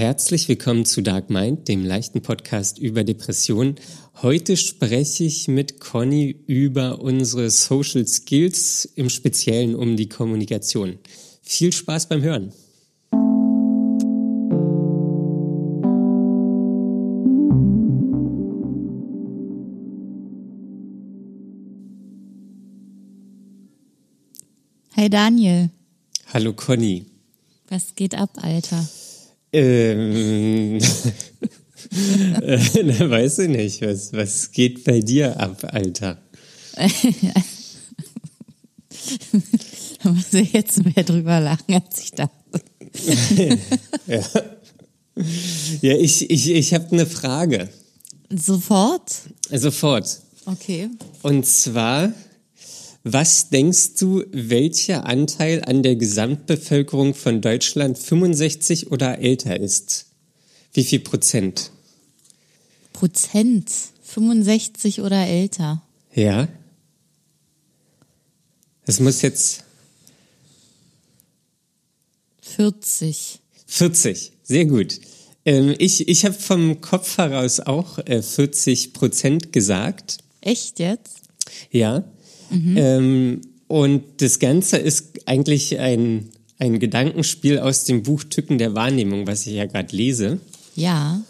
Herzlich willkommen zu Dark Mind, dem leichten Podcast über Depressionen. Heute spreche ich mit Conny über unsere Social Skills, im Speziellen um die Kommunikation. Viel Spaß beim Hören. Hi Daniel. Hallo Conny. Was geht ab, Alter? Ähm, äh, na, weiß ich nicht. Was, was geht bei dir ab, Alter? da muss ich jetzt mehr drüber lachen, als ich dachte. ja, ja ich, ich, ich habe eine Frage. Sofort? Sofort. Okay. Und zwar, was denkst du, welcher Anteil an der Gesamtbevölkerung von Deutschland 65 oder älter ist? Wie viel Prozent? Prozent? 65 oder älter? Ja. Es muss jetzt 40. 40, sehr gut. Ähm, ich ich habe vom Kopf heraus auch äh, 40 Prozent gesagt. Echt jetzt? Ja. Mhm. Ähm, und das Ganze ist eigentlich ein, ein Gedankenspiel aus dem Buch Tücken der Wahrnehmung, was ich ja gerade lese. Ja.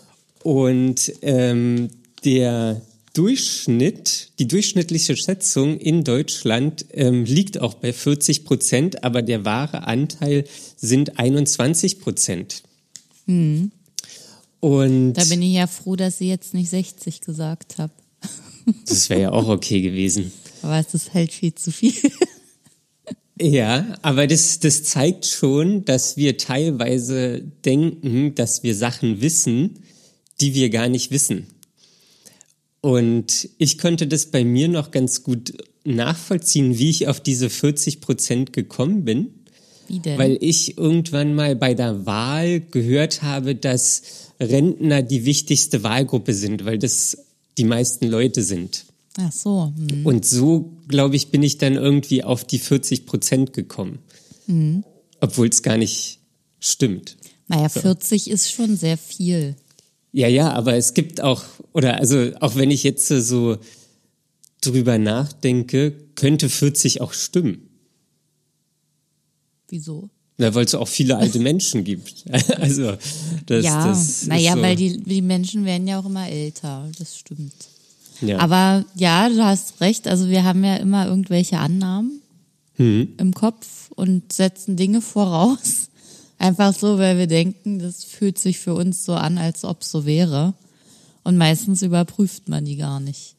Und ähm, der Durchschnitt, die durchschnittliche Schätzung in Deutschland ähm, liegt auch bei 40 Prozent, aber der wahre Anteil sind 21 Prozent. Hm. Und da bin ich ja froh, dass ich jetzt nicht 60 gesagt habe. Das wäre ja auch okay gewesen. Aber es ist halt viel zu viel. Ja, aber das, das zeigt schon, dass wir teilweise denken, dass wir Sachen wissen, die wir gar nicht wissen. Und ich konnte das bei mir noch ganz gut nachvollziehen, wie ich auf diese 40 Prozent gekommen bin. Wie denn? Weil ich irgendwann mal bei der Wahl gehört habe, dass Rentner die wichtigste Wahlgruppe sind, weil das die meisten Leute sind. Ach so. Hm. Und so, glaube ich, bin ich dann irgendwie auf die 40 Prozent gekommen. Hm. Obwohl es gar nicht stimmt. Naja, 40 ist schon sehr viel. Ja, ja, aber es gibt auch, oder also auch wenn ich jetzt so drüber nachdenke, könnte 40 auch stimmen. Wieso? Na, weil es auch viele alte Menschen gibt. also das, ja, das naja, so. weil die, die Menschen werden ja auch immer älter, das stimmt. Ja. Aber ja, du hast recht, also wir haben ja immer irgendwelche Annahmen hm. im Kopf und setzen Dinge voraus. Einfach so, weil wir denken, das fühlt sich für uns so an, als ob es so wäre. Und meistens überprüft man die gar nicht.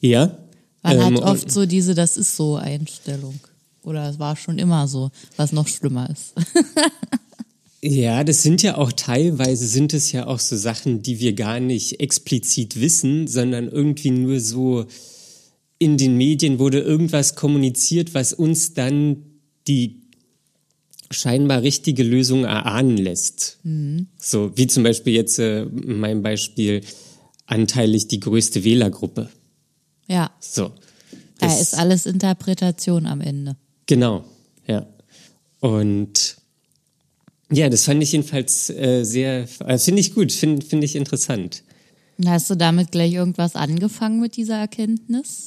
Ja. Man ähm, hat oft so diese, das ist so Einstellung. Oder es war schon immer so, was noch schlimmer ist. Ja, das sind ja auch teilweise sind es ja auch so Sachen, die wir gar nicht explizit wissen, sondern irgendwie nur so in den Medien wurde irgendwas kommuniziert, was uns dann die scheinbar richtige Lösung erahnen lässt. Mhm. So wie zum Beispiel jetzt äh, mein Beispiel anteilig die größte Wählergruppe. Ja. So. Da ist alles Interpretation am Ende. Genau, ja. Und ja, das fand ich jedenfalls äh, sehr, äh, finde ich gut, finde find ich interessant. Hast du damit gleich irgendwas angefangen mit dieser Erkenntnis?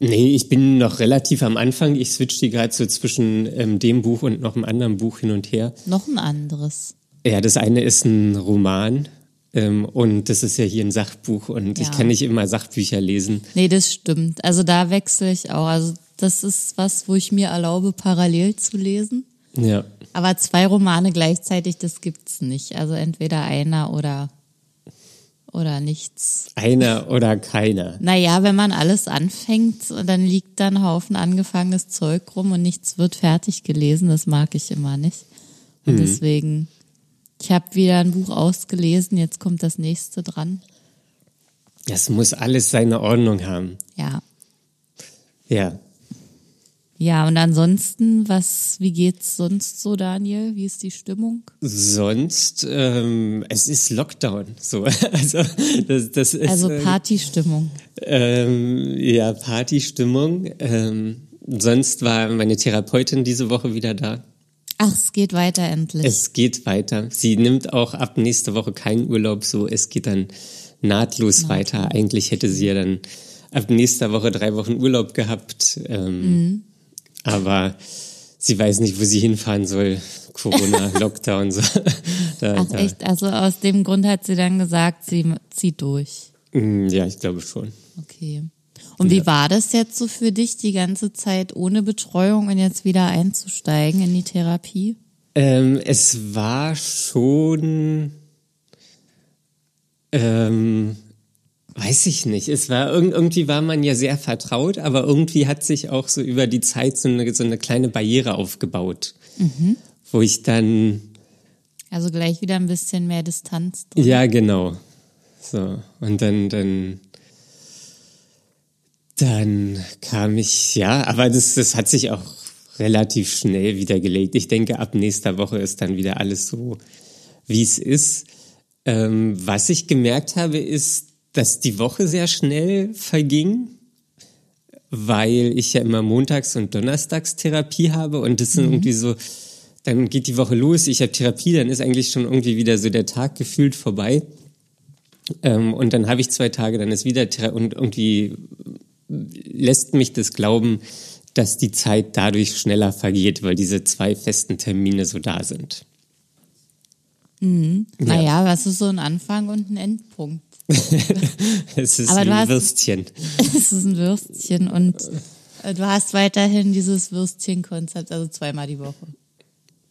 Nee, ich bin noch relativ am Anfang. Ich switch die gerade so zwischen ähm, dem Buch und noch einem anderen Buch hin und her. Noch ein anderes. Ja, das eine ist ein Roman ähm, und das ist ja hier ein Sachbuch und Ja. ich kann nicht immer Sachbücher lesen. Nee, das stimmt. Also da wechsle ich auch. Also das ist was, wo ich mir erlaube, parallel zu lesen. Ja. Aber zwei Romane gleichzeitig, das gibt's nicht. Also entweder einer oder oder nichts. Einer oder keiner. Naja, wenn man alles anfängt, dann liegt da ein Haufen angefangenes Zeug rum und nichts wird fertig gelesen. Das mag ich immer nicht. Und deswegen, ich habe wieder ein Buch ausgelesen, jetzt kommt das nächste dran. Das muss alles seine Ordnung haben. Ja. Ja. Ja, und ansonsten, was, wie geht's sonst so, Daniel? Wie ist die Stimmung? Sonst, ähm, es ist Lockdown. So, also das, das ist Also äh, Partystimmung. ähm, ja Partystimmung. Ähm, sonst war meine Therapeutin diese Woche wieder da. Ach, es geht weiter endlich. Es geht weiter. Sie nimmt auch ab nächste Woche keinen Urlaub, so es geht dann nahtlos weiter. Eigentlich hätte sie ja dann ab nächster Woche drei Wochen Urlaub gehabt. Ähm, Aber sie weiß nicht, wo sie hinfahren soll. Corona, Lockdown, so. Da, Ach da, echt, also aus dem Grund hat sie dann gesagt, sie zieht durch. Mm, Ja, ich glaube schon. Okay. Und wie war das jetzt so für dich, die ganze Zeit ohne Betreuung und jetzt wieder einzusteigen in die Therapie? Ähm, es war schon, ähm, weiß ich nicht. Es war irg- irgendwie war man ja sehr vertraut, aber irgendwie hat sich auch so über die Zeit so eine, so eine kleine Barriere aufgebaut, wo ich dann Also gleich wieder ein bisschen mehr Distanz. drin. Ja, genau. So, und dann, dann, dann kam ich, ja, aber das, das hat sich auch relativ schnell wieder gelegt. Ich denke, ab nächster Woche ist dann wieder alles so, wie es ist. Ähm, was ich gemerkt habe, ist, dass die Woche sehr schnell verging, weil ich ja immer montags und donnerstags Therapie habe und das sind irgendwie so, dann geht die Woche los, ich habe Therapie, dann ist eigentlich schon irgendwie wieder so der Tag gefühlt vorbei. Ähm, und dann habe ich zwei Tage, dann ist wieder Thera und irgendwie lässt mich das glauben, dass die Zeit dadurch schneller vergeht, weil diese zwei festen Termine so da sind. Naja, was ist so ein Anfang und ein Endpunkt? Es ist Aber ein hast- Würstchen. Es ist ein Würstchen und äh, du hast weiterhin dieses Würstchenkonzept, also zweimal die Woche.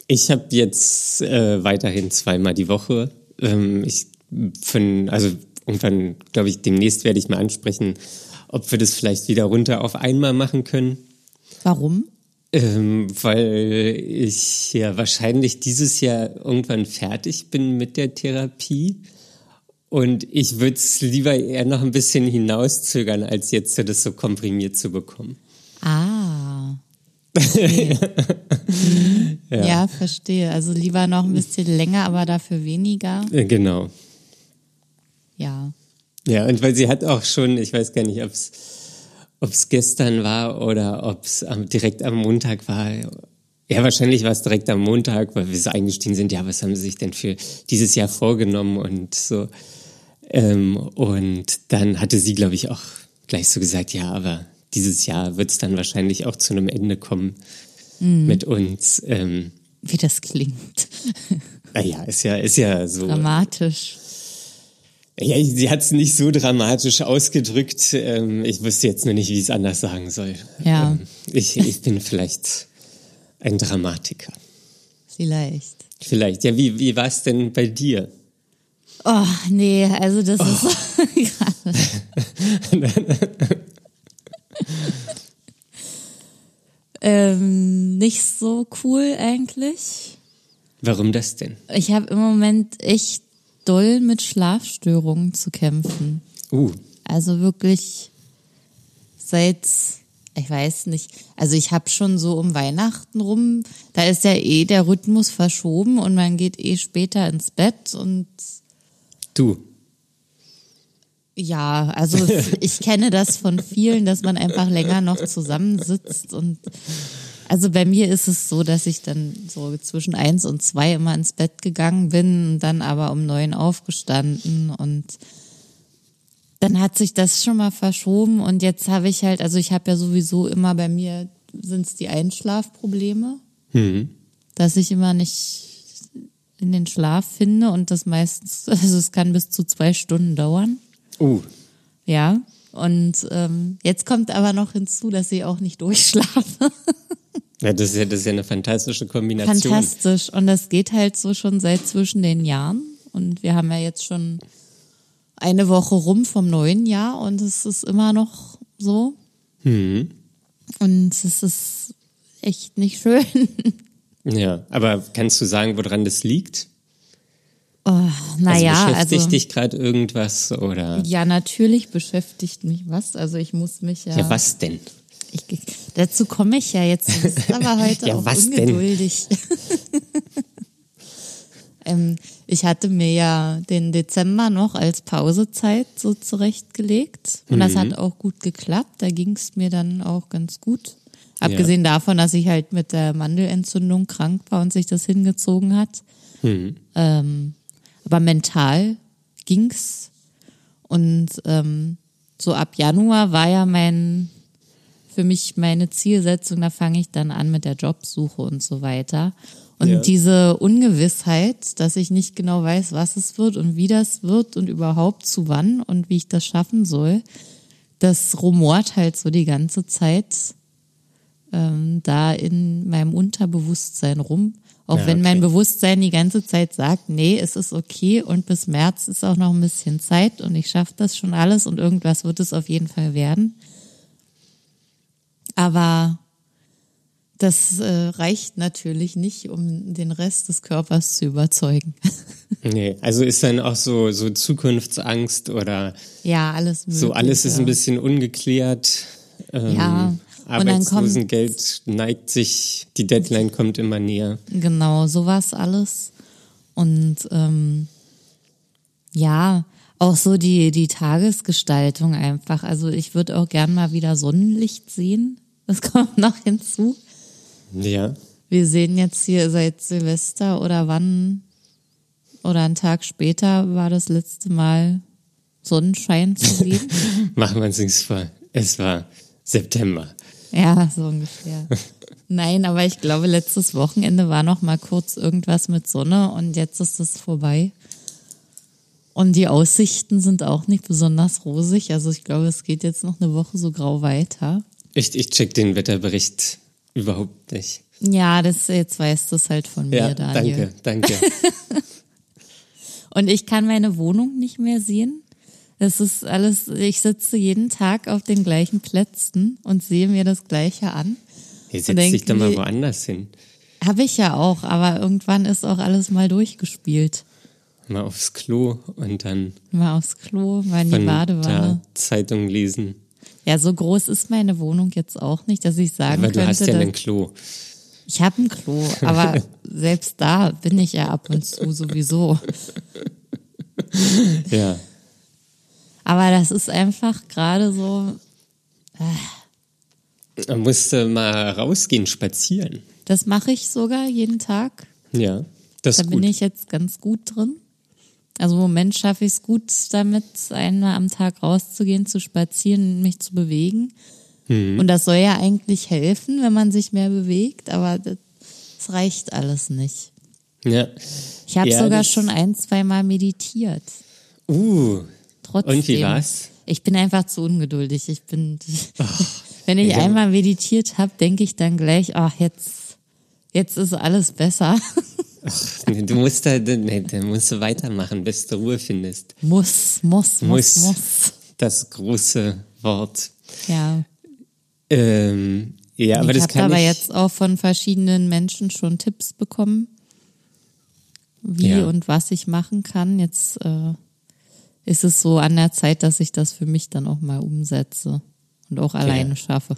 Ich habe jetzt äh, weiterhin zweimal die Woche. Ähm, ich von, also irgendwann, glaube ich, demnächst werde ich mal ansprechen, ob wir das vielleicht wieder runter auf einmal machen können. Warum? Ähm, weil ich ja wahrscheinlich dieses Jahr irgendwann fertig bin mit der Therapie. Und ich würde es lieber eher noch ein bisschen hinauszögern, als jetzt das so komprimiert zu bekommen. Ah. Okay. Mhm. ja. verstehe. Also lieber noch ein bisschen länger, aber dafür weniger. Äh, genau. Ja. Ja, und weil sie hat auch schon, ich weiß gar nicht, ob es gestern war oder ob es direkt am Montag war. Ja, wahrscheinlich war es direkt am Montag, weil wir so eingestiegen sind. Ja, was haben sie sich denn für dieses Jahr vorgenommen und so. Ähm, und dann hatte sie, glaube ich, auch gleich so gesagt, ja, aber dieses Jahr wird es dann wahrscheinlich auch zu einem Ende kommen mit uns. Ähm, Wie das klingt. naja, ist ja, ist ja so. Dramatisch. Ja, sie hat es nicht so dramatisch ausgedrückt. Ähm, ich wüsste jetzt nur nicht, wie ich es anders sagen soll. Ja. Ähm, ich, ich bin vielleicht ein Dramatiker. Vielleicht. Vielleicht. Ja, wie, wie war es denn bei dir? Oh, nee, also das ist gerade. ähm, nicht so cool eigentlich. Warum das denn? Ich habe im Moment echt doll mit Schlafstörungen zu kämpfen. Uh, Also wirklich seit, ich weiß nicht, also ich habe schon so um Weihnachten rum, da ist ja eh der Rhythmus verschoben und man geht eh später ins Bett und du. ja, also ich kenne das von vielen, dass man einfach länger noch zusammensitzt und also bei mir ist es so, dass ich dann so zwischen eins und zwei immer ins Bett gegangen bin und dann aber um neun aufgestanden und dann hat sich das schon mal verschoben und jetzt habe ich halt, also ich habe ja sowieso immer bei mir sind es die Einschlafprobleme, dass ich immer nicht in den Schlaf finde und das meistens, also es kann bis zu zwei Stunden dauern. Uh, Ja. Und ähm, jetzt kommt aber noch hinzu, dass ich auch nicht durchschlafe. ja, das ist ja, das ist ja eine fantastische Kombination. Fantastisch. Und das geht halt so schon seit zwischen den Jahren. Und wir haben ja jetzt schon eine Woche rum vom neuen Jahr und es ist immer noch so. Mhm. Und es ist echt nicht schön. Ja, aber kannst du sagen, woran das liegt? Oh, Also naja, beschäftigt also. dich gerade irgendwas oder? Ja, natürlich beschäftigt mich was. Also ich muss mich ja. Ja, was denn? Ich, dazu komme ich ja jetzt. Du bist aber heute Ja, auch was denn? ungeduldig. ähm, ich hatte mir ja den Dezember noch als Pausezeit so zurechtgelegt. Und das Mhm. hat auch gut geklappt. Da ging es mir dann auch ganz gut. Abgesehen davon, dass ich halt mit der Mandelentzündung krank war und sich das hingezogen hat. Mhm. Ähm, aber mental ging's. Und ähm, so ab Januar war ja mein für mich meine Zielsetzung, da fange ich dann an mit der Jobsuche und so weiter. Und Ja. diese Ungewissheit, dass ich nicht genau weiß, was es wird und wie das wird und überhaupt zu wann und wie ich das schaffen soll, das rumort halt so die ganze Zeit ähm, da in meinem Unterbewusstsein rum. Auch Ja, wenn mein okay. Bewusstsein die ganze Zeit sagt, nee, es ist okay und bis März ist auch noch ein bisschen Zeit und ich schaffe das schon alles und irgendwas wird es auf jeden Fall werden. Aber das äh, reicht natürlich nicht, um den Rest des Körpers zu überzeugen. Nee, also ist dann auch so, so Zukunftsangst oder ja, alles mögliche. so alles ist ein bisschen ungeklärt. Ähm, Ja, Arbeitslosengeld neigt sich, die Deadline kommt immer näher. Genau, sowas alles. Und ähm, ja, auch so die, die Tagesgestaltung einfach. Also ich würde auch gern mal wieder Sonnenlicht sehen. Das kommt noch hinzu. Ja. Wir sehen jetzt hier seit Silvester oder wann oder einen Tag später war das letzte Mal Sonnenschein zu sehen. Machen wir uns nichts vor. Es war September. Ja, so ungefähr. Nein, aber ich glaube, letztes Wochenende war noch mal kurz irgendwas mit Sonne und jetzt ist es vorbei. Und die Aussichten sind auch nicht besonders rosig. Also ich glaube, es geht jetzt noch eine Woche so grau weiter. Ich, ich check den Wetterbericht überhaupt nicht. Ja, das jetzt weißt du es halt von mir, Ja, Daniel. danke, danke. Und ich kann meine Wohnung nicht mehr sehen. Es ist alles, ich sitze jeden Tag auf den gleichen Plätzen und sehe mir das Gleiche an. Und setz dich denke doch mal woanders hin. Habe ich ja auch, aber irgendwann ist auch alles mal durchgespielt. Mal aufs Klo und dann Mal aufs Klo, mal in die Badewanne. Zeitung lesen. Ja, so groß ist meine Wohnung jetzt auch nicht, dass ich sagen Aber du könnte, hast ja ein Klo. ich habe ein Klo, aber selbst da bin ich ja ab und zu sowieso. Ja. Aber das ist einfach gerade so, Da musst du mal rausgehen, spazieren. das mache ich sogar jeden Tag. Ja, das Da bin gut. ich jetzt ganz gut drin. Also im Moment schaffe ich es gut damit, einmal am Tag rauszugehen, zu spazieren, mich zu bewegen. Mhm. Und das soll ja eigentlich helfen, wenn man sich mehr bewegt, aber das, das reicht alles nicht. Ja. Ich habe Ja, sogar schon ein, zweimal meditiert. Uh, Trotzdem. Und wie war's? Ich bin einfach zu ungeduldig. Ich bin, wenn ich Ja. einmal meditiert habe, denke ich dann gleich, ach jetzt, jetzt ist alles besser. nee, du musst da, nee, da musst du weitermachen, bis du Ruhe findest. muss, muss, muss, Muss. muss. Das große Wort. Ja. Ähm, ja, aber ich das habe kann aber ich. jetzt auch von verschiedenen Menschen schon Tipps bekommen, wie Ja. und was ich machen kann. Jetzt äh, ist es so an der Zeit, dass ich das für mich dann auch mal umsetze und auch alleine schaffe.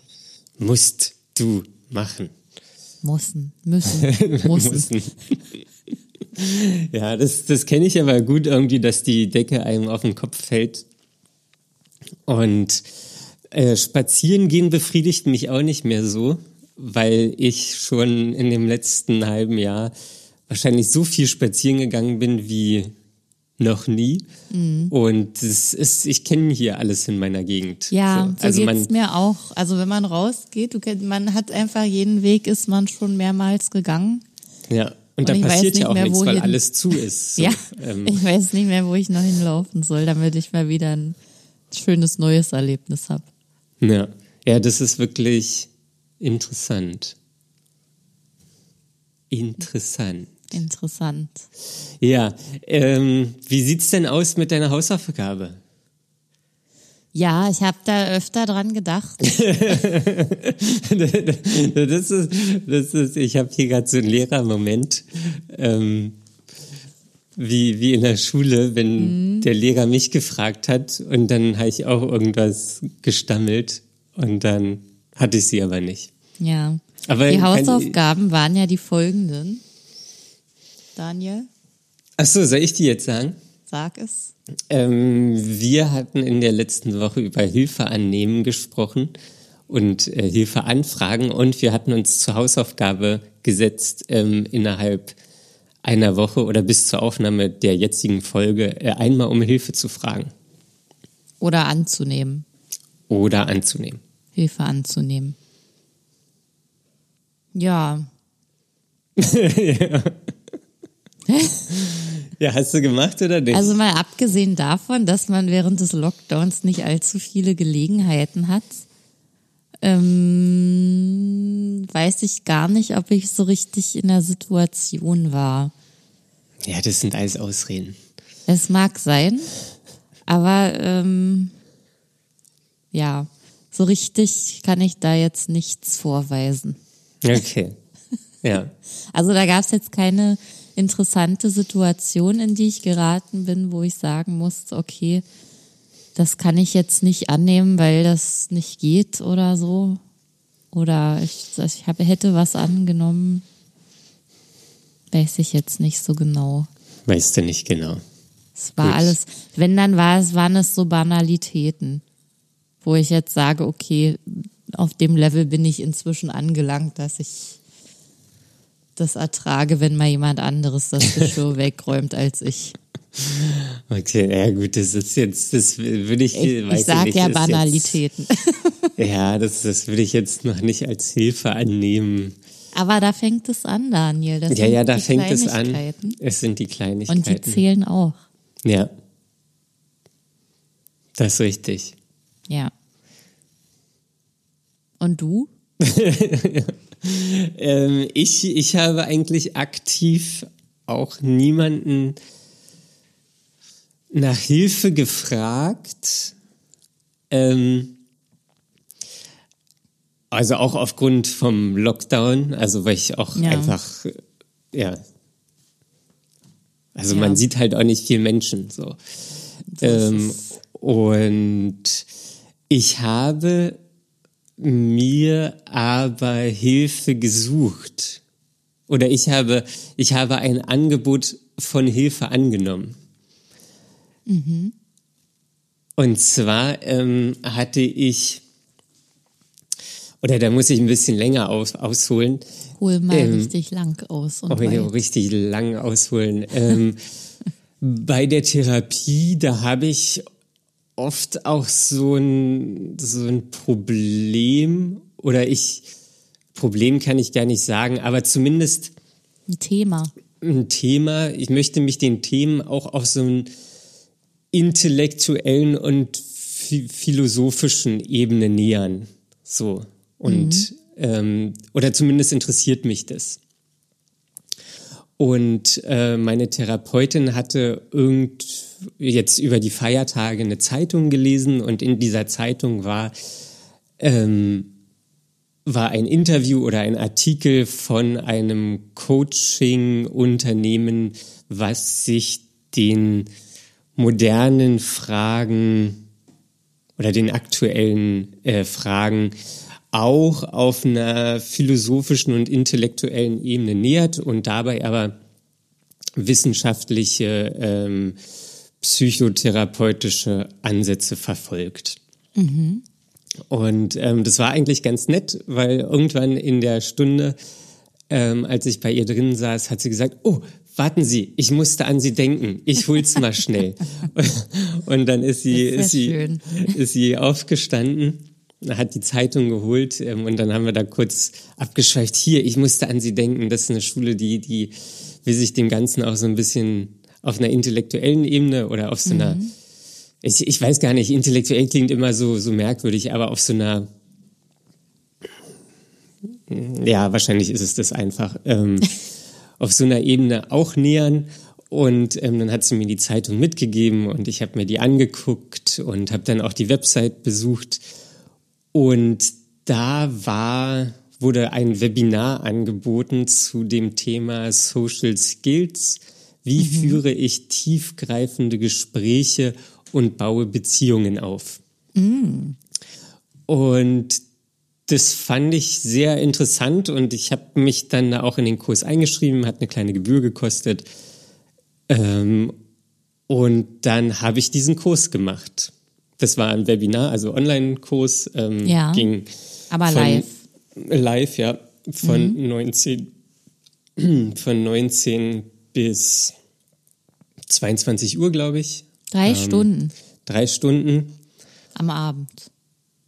Musst du machen. Mussen, müssen, mussen. Müssen. ja, das, das kenne ich aber gut irgendwie, dass die Decke einem auf den Kopf fällt. Und äh, spazieren gehen befriedigt mich auch nicht mehr so, weil ich schon in dem letzten halben Jahr wahrscheinlich so viel spazieren gegangen bin wie noch nie. Mhm. Und es ist, ich kenne hier alles in meiner Gegend. Ja, so, also man, geht's mir auch. Also wenn man rausgeht, du man hat einfach jeden Weg, ist man schon mehrmals gegangen. ja. Und, Und da passiert nicht ja auch mehr, nichts, weil alles zu ist. So, ja, ähm, ich weiß nicht mehr, wo ich noch hinlaufen soll, damit ich mal wieder ein schönes neues Erlebnis habe. Ja, ja, das ist wirklich interessant. Interessant. Interessant. Ja, ähm, wie sieht's denn aus mit deiner Hausaufgabe? Ja, ich habe da öfter dran gedacht. das ist, das ist, ich habe hier gerade so einen Lehrermoment, ähm, wie, wie in der Schule, wenn der Lehrer mich gefragt hat und dann habe ich auch irgendwas gestammelt und dann hatte ich sie aber nicht. Ja. Aber die Hausaufgaben waren ja die folgenden. Daniel, Ach so, soll ich die jetzt sagen? sag es. Ähm, wir hatten in der letzten Woche über Hilfe annehmen gesprochen und äh, Hilfe anfragen. Und wir hatten uns zur Hausaufgabe gesetzt, ähm, innerhalb einer Woche oder bis zur Aufnahme der jetzigen Folge äh, einmal um Hilfe zu fragen. Oder anzunehmen. Oder anzunehmen. Hilfe anzunehmen. Ja. ja. ja, hast du gemacht oder nicht? Also mal abgesehen davon, dass man während des Lockdowns nicht allzu viele Gelegenheiten hat, ähm, weiß ich gar nicht, ob ich so richtig in der Situation war. Ja, das sind alles Ausreden. Es mag sein, aber ähm, ja, so richtig kann ich da jetzt nichts vorweisen. Okay. Ja. Also da gab es jetzt keine interessante Situation, in die ich geraten bin, wo ich sagen musste, okay, das kann ich jetzt nicht annehmen, weil das nicht geht oder so. Oder ich, ich habe, hätte was angenommen. Weiß ich jetzt nicht so genau. Weißt du nicht genau. Es war Gut. alles, wenn dann war es, waren es so Banalitäten, wo ich jetzt sage, okay, auf dem Level bin ich inzwischen angelangt, dass ich das ertrage, wenn mal jemand anderes das Geschirr wegräumt als ich. Okay, ja gut, das ist jetzt, das würde ich, ich, weiß ich sag nicht, ja Banalitäten. Jetzt, ja, das, das würde ich jetzt noch nicht als Hilfe annehmen. Aber da fängt es an, Daniel. Das ja, ja, da fängt es an. Es sind die Kleinigkeiten. Und die zählen auch. Ja. Das ist richtig. Ja. Und du? ähm, ich, ich habe eigentlich aktiv auch niemanden nach Hilfe gefragt. Ähm, also auch aufgrund vom Lockdown, also weil ich auch ja. einfach, ja. Also ja. man sieht halt auch nicht viel Menschen so. Ähm, und ich habe mir aber Hilfe gesucht. Oder ich habe, ich habe ein Angebot von Hilfe angenommen. Mhm. Und zwar ähm, hatte ich, oder da muss ich ein bisschen länger aus, ausholen. Hol mal ähm, richtig lang aus. Und oh, ja, richtig lang ausholen. ähm, bei der Therapie, da habe ich oft auch so ein, so ein Problem oder ich, Problem kann ich gar nicht sagen, aber zumindest ein Thema. Ein Thema. Ich möchte mich den Themen auch auf so einen intellektuellen und philosophischen Ebene nähern. So. Und, mhm. ähm, oder zumindest interessiert mich das. Und äh, meine Therapeutin hatte irgend jetzt über die Feiertage eine Zeitung gelesen und in dieser Zeitung war ähm, war ein Interview oder ein Artikel von einem Coaching-Unternehmen, was sich den modernen Fragen oder den aktuellen äh, Fragen auch auf einer philosophischen und intellektuellen Ebene nähert und dabei aber wissenschaftliche, ähm, psychotherapeutische Ansätze verfolgt. Mhm. Und ähm, das war eigentlich ganz nett, weil irgendwann in der Stunde, ähm, als ich bei ihr drin saß, hat sie gesagt, oh, warten Sie, ich musste an Sie denken, ich hol's mal schnell. und dann ist sie, ist, ist sie, ist sie aufgestanden hat die Zeitung geholt ähm, und dann haben wir da kurz abgeschweift. Hier, ich musste an Sie denken. Das ist eine Schule, die, die will sich dem Ganzen auch so ein bisschen auf einer intellektuellen Ebene oder auf so einer, mhm. ich, ich weiß gar nicht, intellektuell klingt immer so, so merkwürdig, aber auf so einer, ja, wahrscheinlich ist es das einfach, ähm, auf so einer Ebene auch nähern. Und ähm, dann hat sie mir die Zeitung mitgegeben und ich habe mir die angeguckt und habe dann auch die Website besucht und da war, wurde ein Webinar angeboten zu dem Thema Social Skills. Wie mhm. führe ich tiefgreifende Gespräche und baue Beziehungen auf? Mhm. Und das fand ich sehr interessant und ich habe mich dann auch in den Kurs eingeschrieben, hat eine kleine Gebühr gekostet. Ähm, und dann habe ich diesen Kurs gemacht das war ein Webinar, also Online-Kurs, ähm, Ja. ging Aber von, live. Live, ja, von 19, von 19 bis 22 Uhr, glaube ich. Drei Ähm. Stunden Drei Stunden. am Abend.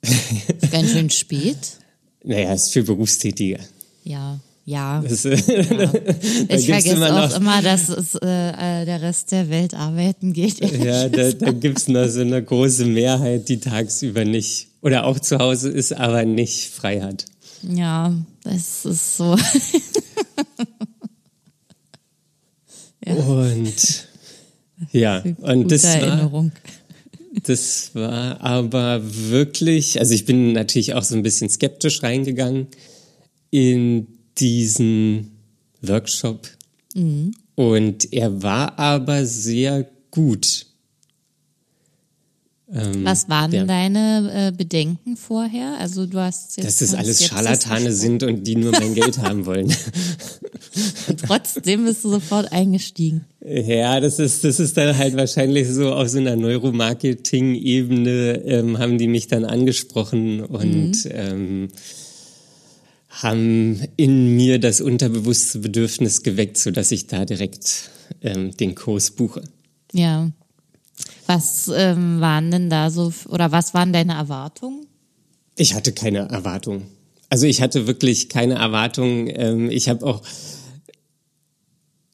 Ist ganz schön spät. Naja, ist für Berufstätige. Ja, ja. Das, äh, Ich vergesse immer auch noch- immer, dass es äh, äh, der Rest der Welt arbeiten geht. Ja, da, da gibt es noch so eine große Mehrheit, die tagsüber nicht oder auch zu Hause ist, aber nicht frei hat. Ja, das ist so. Und ja, und das Gute war, Erinnerung. das war aber wirklich, also ich bin natürlich auch so ein bisschen skeptisch reingegangen in diesen Workshop. Und er war aber sehr gut. Ähm, Was waren ja. deine äh, Bedenken vorher? Also du hast jetzt Dass das alles Scharlatane sind und die nur mein Geld haben wollen. Und trotzdem bist du sofort eingestiegen. Ja, das ist, das ist dann halt wahrscheinlich so auf so einer Neuromarketing-Ebene ähm, haben die mich dann angesprochen und ähm, haben in mir das unterbewusste Bedürfnis geweckt, sodass ich da direkt ähm, den Kurs buche. Ja. Was ähm, waren denn da so, oder was waren deine Erwartungen? Ich hatte keine Erwartung. Also ich hatte wirklich keine Erwartung. Ähm, ich habe auch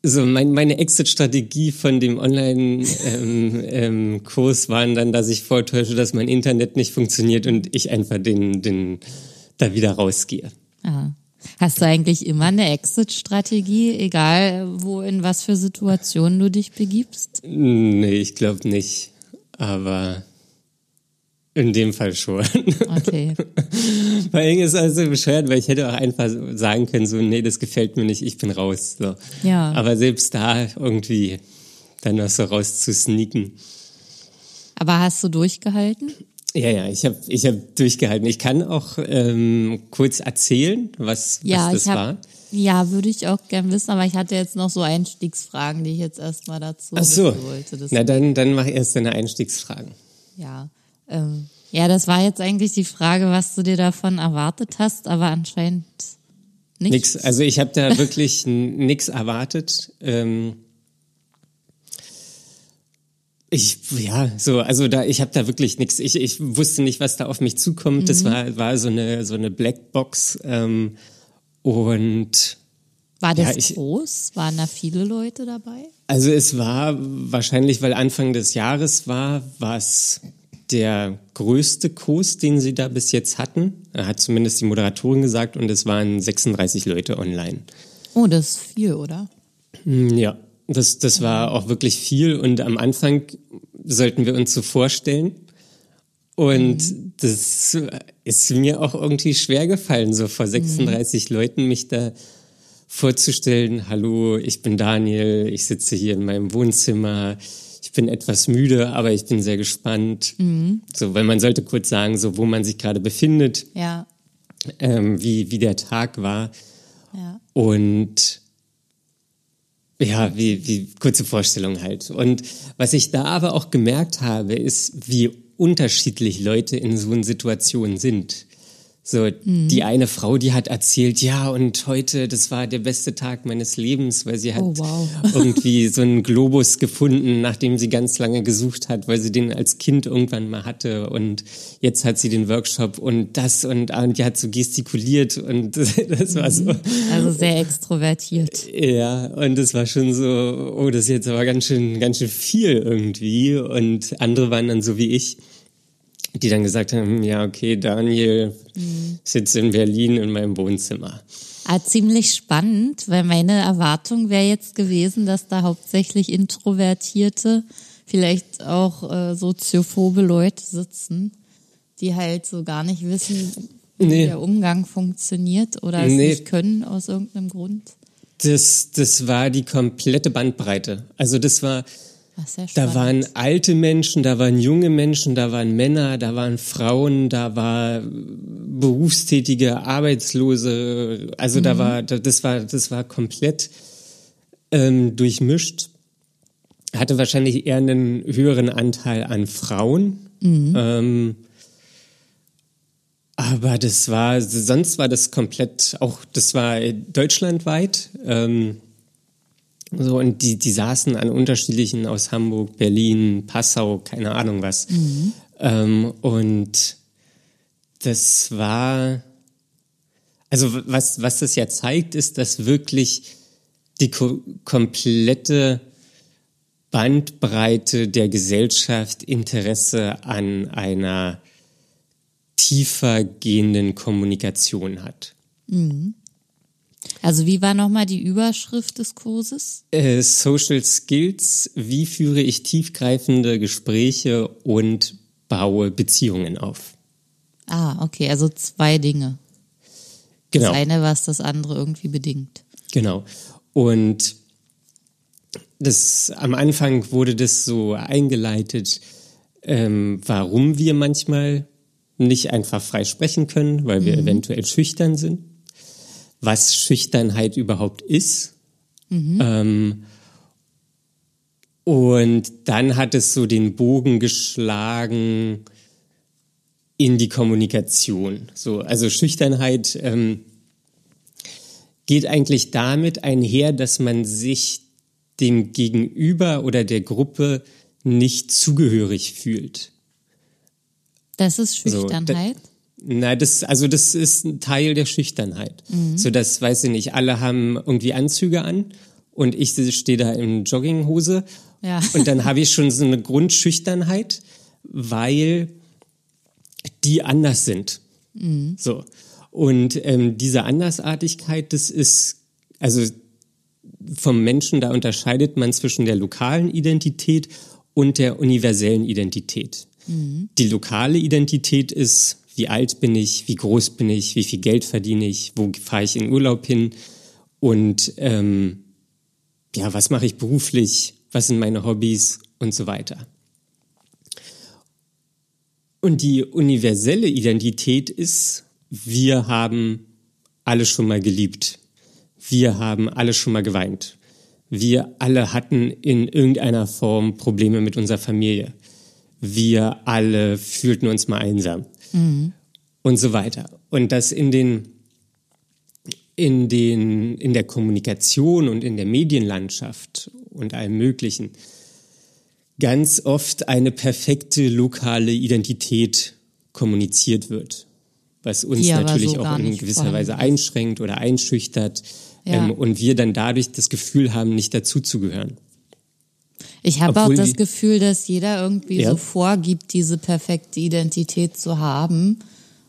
so mein, meine Exit-Strategie von dem Online-Kurs ähm, ähm, waren dann, dass ich vortäusche, dass mein Internet nicht funktioniert und ich einfach den, den da wieder rausgehe. Ah. Hast du eigentlich immer eine Exit-Strategie, egal wo, in was für Situationen du dich begibst? Nee, ich glaube nicht. Aber in dem Fall schon. Okay. Weil irgendwie ist also bescheuert, weil ich hätte auch einfach sagen können, so, nee, das gefällt mir nicht, ich bin raus. So. Ja. Aber selbst da irgendwie dann noch so raus zu sneaken. Aber hast du durchgehalten? Ja, ja, ich habe ich hab durchgehalten. Ich kann auch ähm, kurz erzählen, was, Ja, was das ich hab, war. Ja, würde ich auch gern wissen, aber ich hatte jetzt noch so Einstiegsfragen, die ich jetzt erstmal dazu Ach so. wollte. Das, Na, dann, dann mach erst deine Einstiegsfragen. ja. Ähm, ja, das war jetzt eigentlich die Frage, was du dir davon erwartet hast, aber anscheinend nicht. Nix. Also ich habe da wirklich nix erwartet. Ähm, ich ja so also da ich habe da wirklich nichts. Ich, ich wusste nicht, was da auf mich zukommt. Mhm. Das war war so eine so eine Blackbox ähm, und War das Ja, ich- groß? Waren da viele Leute dabei? also es war wahrscheinlich, weil Anfang des Jahres war, war es der größte Kurs, den sie da bis jetzt hatten. Hat zumindest die Moderatorin gesagt und es waren 36 Leute online. Oh, das ist viel, oder? Mm, Ja, das, das war auch wirklich viel und am Anfang sollten wir uns so vorstellen. Und das ist mir auch irgendwie schwer gefallen, so vor 36 Leuten mich da vorzustellen. Hallo, ich bin Daniel, ich sitze hier in meinem Wohnzimmer. Ich bin etwas müde, aber ich bin sehr gespannt. So, weil man sollte kurz sagen, so wo man sich gerade befindet, Ja, ähm, wie, wie der Tag war. ja. Und ja, wie, wie kurze Vorstellung halt. Und was ich da aber auch gemerkt habe, ist, wie unterschiedlich Leute in so einer Situation sind. So, die eine Frau, die hat erzählt, ja, und heute, das war der beste Tag meines Lebens, weil sie hat Oh, wow. irgendwie so einen Globus gefunden, nachdem sie ganz lange gesucht hat, weil sie den als Kind irgendwann mal hatte. Und jetzt hat sie den Workshop und das und, ah, und die hat so gestikuliert und das war so. Also sehr extrovertiert. Ja, und es war schon so, oh, das ist jetzt aber ganz schön, ganz schön viel irgendwie. Und andere waren dann so wie ich, die dann gesagt haben, ja, okay, Daniel sitzt in Berlin in meinem Wohnzimmer. Ah, ziemlich spannend, weil meine Erwartung wäre jetzt gewesen, dass da hauptsächlich introvertierte, vielleicht auch äh, soziophobe Leute sitzen, die halt so gar nicht wissen, wie Nee. der Umgang funktioniert oder es Nee. nicht können aus irgendeinem Grund. Das, das war die komplette Bandbreite. Also das war, Ach, da waren alte Menschen, da waren junge Menschen, da waren Männer, da waren Frauen, da war berufstätige, Arbeitslose. Also da war, da- das war, das war komplett ähm, durchmischt. hatte wahrscheinlich eher einen höheren Anteil an Frauen. Ähm, aber das war, sonst war das komplett, auch das war deutschlandweit. Ähm, so, und die, die saßen an unterschiedlichen aus Hamburg, Berlin, Passau, keine Ahnung was. Ähm, und das war, also was, was das ja zeigt, ist, dass wirklich die ko komplette Bandbreite der Gesellschaft Interesse an einer tiefer gehenden Kommunikation hat. Also wie war nochmal die Überschrift des Kurses? Äh, Social Skills, wie führe ich tiefgreifende Gespräche und baue Beziehungen auf? Ah, okay, also zwei Dinge. Genau. Das eine, was das andere irgendwie bedingt. Genau. Und das, am Anfang wurde das so eingeleitet, ähm, warum wir manchmal nicht einfach frei sprechen können, weil wir eventuell schüchtern sind, was Schüchternheit überhaupt ist. Ähm, und dann hat es so den Bogen geschlagen in die Kommunikation. So, also Schüchternheit ähm, geht eigentlich damit einher, dass man sich dem Gegenüber oder der Gruppe nicht zugehörig fühlt. Das ist So, Schüchternheit. Na, das, also das ist ein Teil der Schüchternheit. So, das weiß ich nicht. Alle haben irgendwie Anzüge an und ich stehe da in Jogginghose Ja. und dann habe ich schon so eine Grundschüchternheit, weil die anders sind. So. Und ähm, diese Andersartigkeit, das ist, also vom Menschen, da unterscheidet man zwischen der lokalen Identität und der universellen Identität. Die lokale Identität ist, wie alt bin ich, wie groß bin ich, wie viel Geld verdiene ich, wo fahre ich in Urlaub hin und ähm, ja, was mache ich beruflich, was sind meine Hobbys und so weiter. Und die universelle Identität ist, wir haben alle schon mal geliebt. Wir haben alle schon mal geweint. Wir alle hatten in irgendeiner Form Probleme mit unserer Familie. Wir alle fühlten uns mal einsam. Und so weiter. Und das in den, in den, in der Kommunikation und in der Medienlandschaft und allem Möglichen ganz oft eine perfekte lokale Identität kommuniziert wird, was uns aber natürlich so auch in gewisser Weise einschränkt oder einschüchtert Ja. ähm, und wir dann dadurch das Gefühl haben, nicht dazuzugehören. Ich habe auch das Gefühl, dass jeder irgendwie Ja. so vorgibt, diese perfekte Identität zu haben,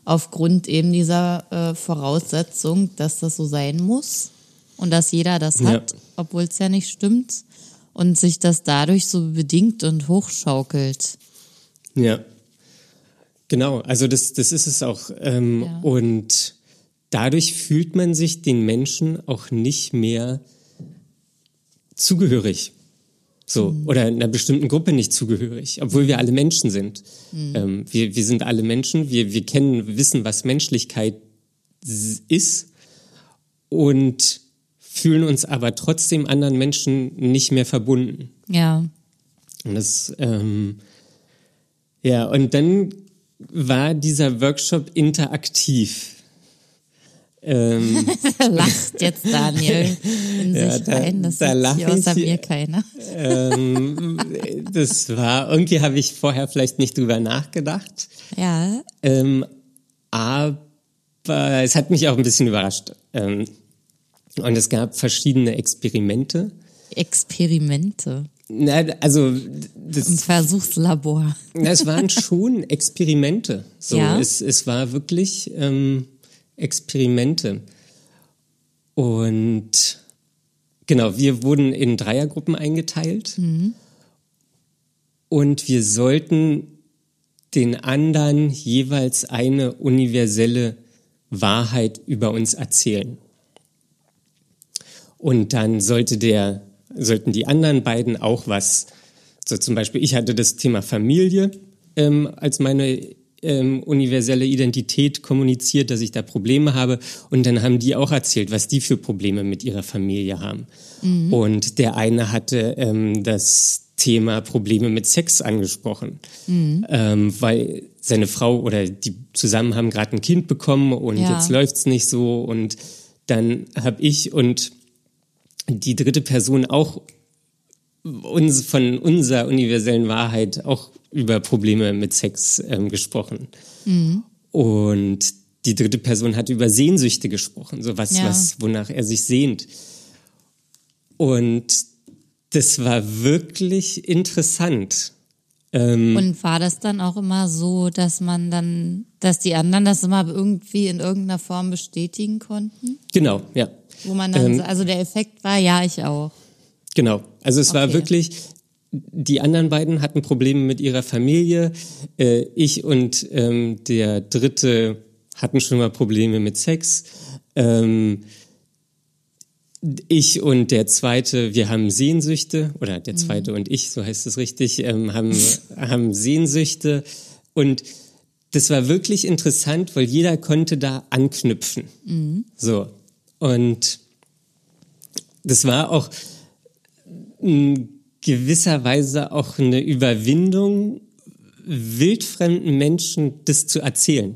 aufgrund eben dieser äh, Voraussetzung, dass das so sein muss und dass jeder das Ja. hat, obwohl es ja nicht stimmt und sich das dadurch so bedingt und hochschaukelt. Ja. Genau, also das, das ist es auch. Ähm, Ja. Und dadurch fühlt man sich den Menschen auch nicht mehr zugehörig. So, Mhm. oder einer bestimmten Gruppe nicht zugehörig, obwohl wir alle Menschen sind. Mhm. Ähm, wir, wir sind alle Menschen, wir, wir kennen, wissen, was Menschlichkeit ist und fühlen uns aber trotzdem anderen Menschen nicht mehr verbunden. Ja. Und das, ähm, ja, und dann war dieser Workshop interaktiv. Ähm, Lacht jetzt Daniel in Ja, sich da- rein. Das da sieht lach hier außer ich- mir keiner. ähm, das war, irgendwie habe ich vorher vielleicht nicht drüber nachgedacht, Ja. ähm, aber es hat mich auch ein bisschen überrascht. Ähm, und es gab verschiedene Experimente. Experimente Na, also, im das, Versuchslabor. Na, es waren schon Experimente. So, Ja. es, es war wirklich ähm, Experimente. Und genau, wir wurden in Dreiergruppen eingeteilt. Und wir sollten den anderen jeweils eine universelle Wahrheit über uns erzählen. Und dann sollte der, sollten die anderen beiden auch was, so zum Beispiel, ich hatte das Thema Familie ähm, als meine ähm, universelle Identität kommuniziert, dass ich da Probleme habe. Und dann haben die auch erzählt, was die für Probleme mit ihrer Familie haben. Und der eine hatte ähm, das Thema Probleme mit Sex angesprochen, mhm. ähm, weil seine Frau oder die zusammen haben gerade ein Kind bekommen und ja. jetzt läuft's nicht so und dann habe ich und die dritte Person auch uns von unserer universellen Wahrheit auch über Probleme mit Sex ähm, gesprochen. Mhm. Und die dritte Person hat über Sehnsüchte gesprochen, so was, ja. was, wonach er sich sehnt. Und das war wirklich interessant. Ähm, und war das dann auch immer so, dass man dann, dass die anderen das immer irgendwie in irgendeiner Form bestätigen konnten? Genau, ja. Wo man dann, ähm, also der Effekt war, ja, ich auch. Genau, also es okay. war wirklich, die anderen beiden hatten Probleme mit ihrer Familie. Äh, ich und ähm, der dritte hatten schon mal Probleme mit Sex. Ähm, ich und der zweite, wir haben Sehnsüchte, oder der zweite mhm. und ich, so heißt es richtig, ähm, haben, haben Sehnsüchte. Und das war wirklich interessant, weil jeder konnte da anknüpfen. Mhm. So. Und das war auch in gewisser Weise auch eine Überwindung, wildfremden Menschen das zu erzählen.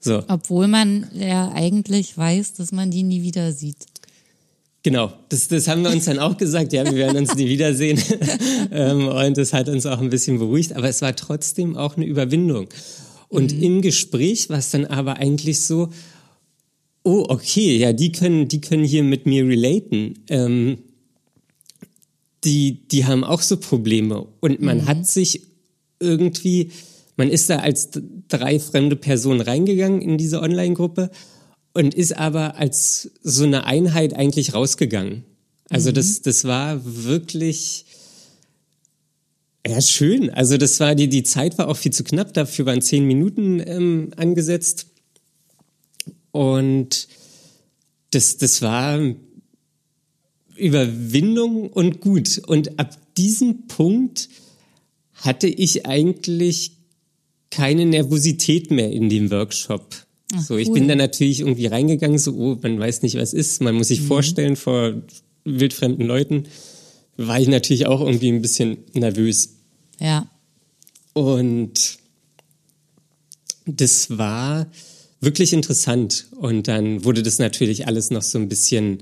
So. Obwohl man ja eigentlich weiß, dass man die nie wieder sieht. Genau, das, das haben wir uns dann auch gesagt, ja, wir werden uns nie wiedersehen. ähm, und das hat uns auch ein bisschen beruhigt, aber es war trotzdem auch eine Überwindung. Und mhm. im Gespräch war es dann aber eigentlich so, oh, okay, ja, die können, die können hier mit mir relaten. Ähm, die, die haben auch so Probleme. Und man mhm. hat sich irgendwie, man ist da als drei fremde Personen reingegangen in diese Online-Gruppe und ist aber als so eine Einheit eigentlich rausgegangen. Also mhm. das, das war wirklich ja schön. Also das war die die Zeit war auch viel zu knapp. Dafür waren zehn Minuten ähm, angesetzt und das das war Überwindung und gut. Und ab diesem Punkt hatte ich eigentlich keine Nervosität mehr in dem Workshop. Ach, so, ich cool. bin da natürlich irgendwie reingegangen, so, oh, man weiß nicht, was ist, man muss sich mhm. vorstellen vor wildfremden Leuten. War ich natürlich auch irgendwie ein bisschen nervös. Ja. Und das war wirklich interessant. Und dann wurde das natürlich alles noch so ein bisschen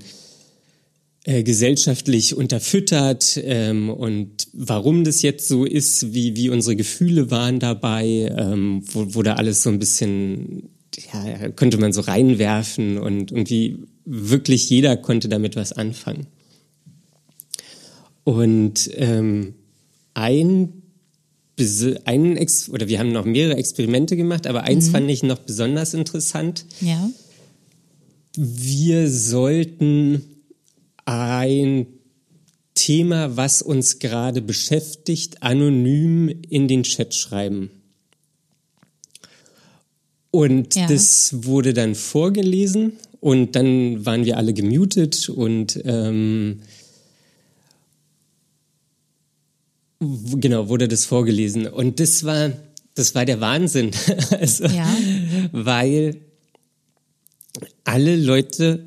äh, gesellschaftlich unterfüttert ähm, und warum das jetzt so ist, wie, wie unsere Gefühle waren dabei, ähm, wurde alles so ein bisschen ja, könnte man so reinwerfen und irgendwie wirklich jeder konnte damit was anfangen. Und ähm, ein, ein Ex oder wir haben noch mehrere Experimente gemacht, aber eins mhm. fand ich noch besonders interessant. Ja. Wir sollten ein Thema, was uns gerade beschäftigt, anonym in den Chat schreiben. Und ja. das wurde dann vorgelesen und dann waren wir alle gemutet und ähm, genau wurde das vorgelesen und das war das war der Wahnsinn, also, ja. weil alle Leute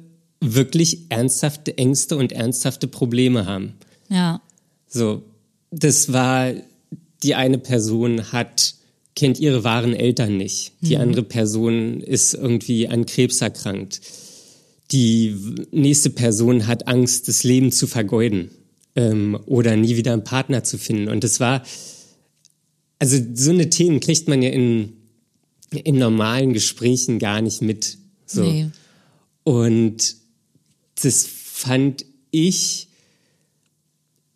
wirklich ernsthafte Ängste und ernsthafte Probleme haben. Ja. So, das war die eine Person hat kennt ihre wahren Eltern nicht. Die mhm. andere Person ist irgendwie an Krebs erkrankt. Die nächste Person hat Angst, das Leben zu vergeuden ähm, oder nie wieder einen Partner zu finden. Und das war, also so eine Themen kriegt man ja in, in normalen Gesprächen gar nicht mit. So. Nee. Und das fand ich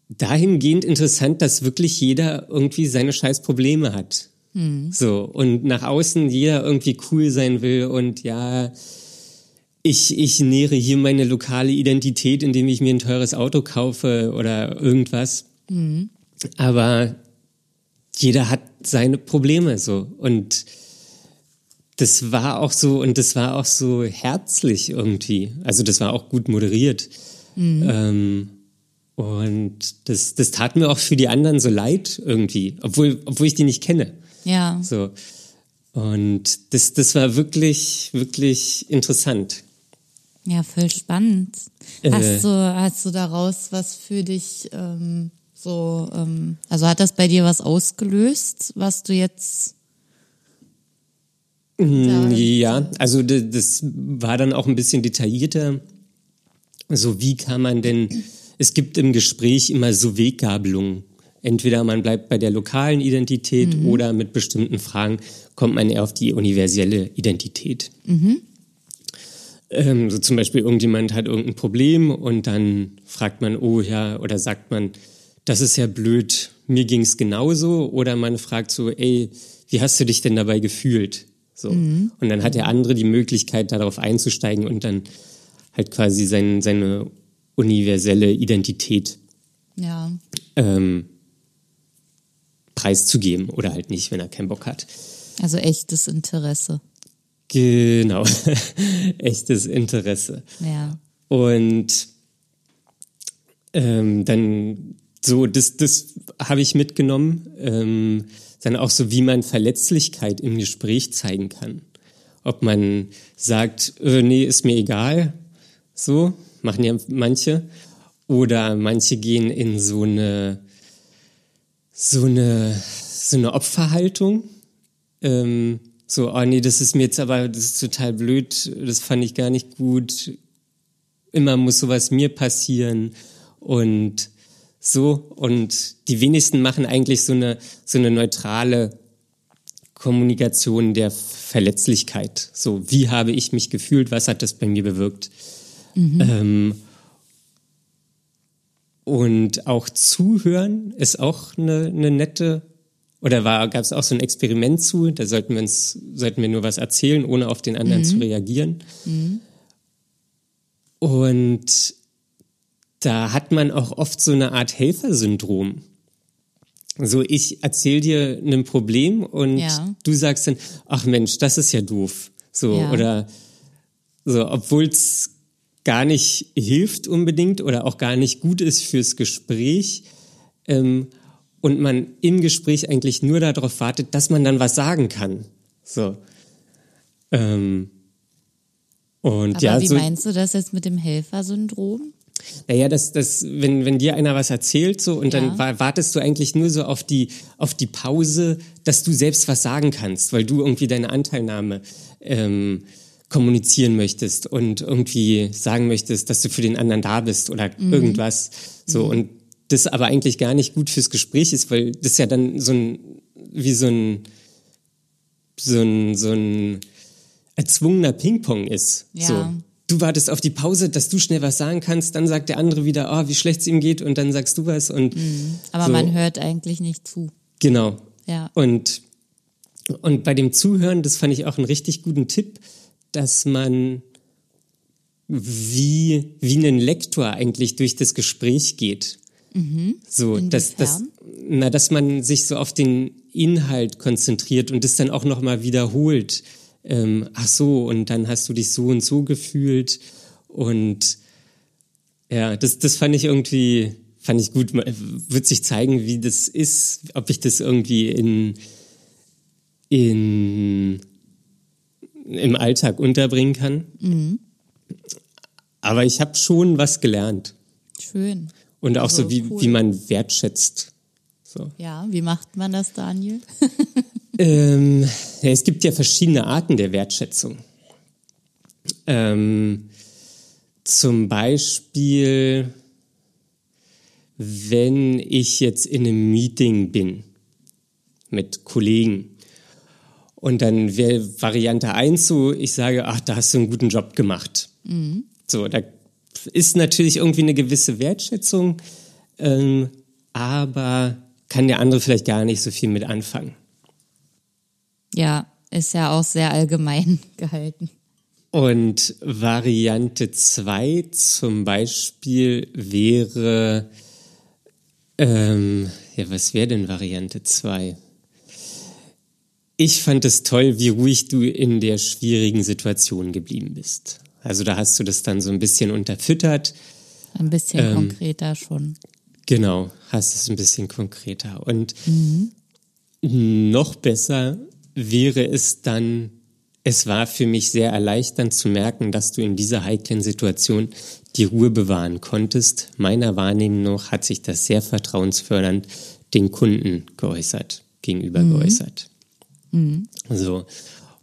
dahingehend interessant, dass wirklich jeder irgendwie seine scheiß Probleme hat. Mhm. So, und nach außen jeder irgendwie cool sein will und ja, ich, ich nähere hier meine lokale Identität, indem ich mir ein teures Auto kaufe oder irgendwas. Mhm. Aber jeder hat seine Probleme so und das war auch so und das war auch so herzlich irgendwie. Also das war auch gut moderiert. Mhm. Ähm, und das, das tat mir auch für die anderen so leid irgendwie, obwohl, obwohl ich die nicht kenne. Ja. So. Und das, das war wirklich, wirklich interessant. Ja, voll spannend. Hast, äh, du, hast du daraus was für dich ähm, So, ähm, also hat das bei dir was ausgelöst, was du jetzt Mm, Ja, also das war dann auch ein bisschen detaillierter. So, wie kann man denn, es gibt im Gespräch immer so Weggabelungen. Entweder man bleibt bei der lokalen Identität oder mit bestimmten Fragen kommt man eher auf die universelle Identität. Ähm, so zum Beispiel irgendjemand hat irgendein Problem und dann fragt man, oh ja, oder sagt man, das ist ja blöd, mir ging's genauso. Oder man fragt so, ey, wie hast du dich denn dabei gefühlt? So. Und dann hat der andere die Möglichkeit, darauf einzusteigen und dann halt quasi sein, seine universelle Identität ja, ähm, preiszugeben oder halt nicht, wenn er keinen Bock hat. also echtes Interesse. Genau, echtes Interesse. Ja. Und ähm, dann so, das, das habe ich mitgenommen. Ähm, dann auch so, wie man Verletzlichkeit im Gespräch zeigen kann. Ob man sagt, äh, nee, ist mir egal, so, machen ja manche. Oder manche gehen in so eine, so eine, so eine Opferhaltung. Ähm, so, oh nee, das ist mir jetzt aber, das ist total blöd, das fand ich gar nicht gut. Immer muss sowas mir passieren und so. Und die wenigsten machen eigentlich so eine, so eine neutrale Kommunikation der Verletzlichkeit. So, wie habe ich mich gefühlt? Was hat das bei mir bewirkt? Ähm, und auch zuhören ist auch eine, eine nette, oder gab es auch so ein Experiment zu, da sollten wir uns, sollten wir nur was erzählen, ohne auf den anderen zu reagieren. Und da hat man auch oft so eine Art Helfersyndrom. So, ich erzähle dir ein Problem und Ja. du sagst dann, ach Mensch, das ist ja doof. So, Ja. oder so, obwohl es gar nicht hilft unbedingt oder auch gar nicht gut ist fürs Gespräch ähm, und man im Gespräch eigentlich nur darauf wartet, dass man dann was sagen kann. So. Ähm, und Aber ja, wie so, meinst du das jetzt mit dem Helfersyndrom? Naja, das, das, wenn, wenn dir einer was erzählt so und Ja. dann wa- wartest du eigentlich nur so auf die, auf die Pause, dass du selbst was sagen kannst, weil du irgendwie deine Anteilnahme ähm, kommunizieren möchtest und irgendwie sagen möchtest, dass du für den anderen da bist oder irgendwas. So und das aber eigentlich gar nicht gut fürs Gespräch ist, weil das ja dann so ein, wie so ein, so ein, so ein erzwungener Ping-Pong ist. Ja. So. Du wartest auf die Pause, dass du schnell was sagen kannst, dann sagt der andere wieder, oh, wie schlecht es ihm geht und dann sagst du was und Aber so. man hört eigentlich nicht zu. Genau. Ja. Und, und bei dem Zuhören, das fand ich auch einen richtig guten Tipp, dass man wie, wie ein Lektor eigentlich durch das Gespräch geht. So, dass, dass, Inwiefern? na, dass man sich so auf den Inhalt konzentriert und das dann auch nochmal wiederholt. Ähm, ach so, und dann hast du dich so und so gefühlt. Und ja, das, das fand ich irgendwie, fand ich gut. Wird sich zeigen, wie das ist, ob ich das irgendwie in, in, im Alltag unterbringen kann. Aber ich habe schon was gelernt. Schön. Und auch Also so, wie, cool. wie man wertschätzt. So. Ja, wie macht man das, Daniel? Ähm, ja, es gibt ja verschiedene Arten der Wertschätzung. Ähm, zum Beispiel, wenn ich jetzt in einem Meeting bin mit Kollegen und dann wäre Variante 1 so, ich sage, ach, da hast du einen guten Job gemacht. So, da ist natürlich irgendwie eine gewisse Wertschätzung, ähm, aber kann der andere vielleicht gar nicht so viel mit anfangen. Ja, ist ja auch sehr allgemein gehalten. Und Variante 2 zum Beispiel wäre, ähm, ja, was wäre denn Variante 2? Ich fand es toll, wie ruhig du in der schwierigen Situation geblieben bist. Also da hast du das dann so ein bisschen unterfüttert. Ein bisschen Ähm, konkreter schon. Genau, hast es ein bisschen konkreter. Und noch besser wäre es dann, es war für mich sehr erleichternd zu merken, dass du in dieser heiklen Situation die Ruhe bewahren konntest. Meiner Wahrnehmung nach hat sich das sehr vertrauensfördernd den Kunden geäußert, gegenüber mhm. geäußert. Mhm. So.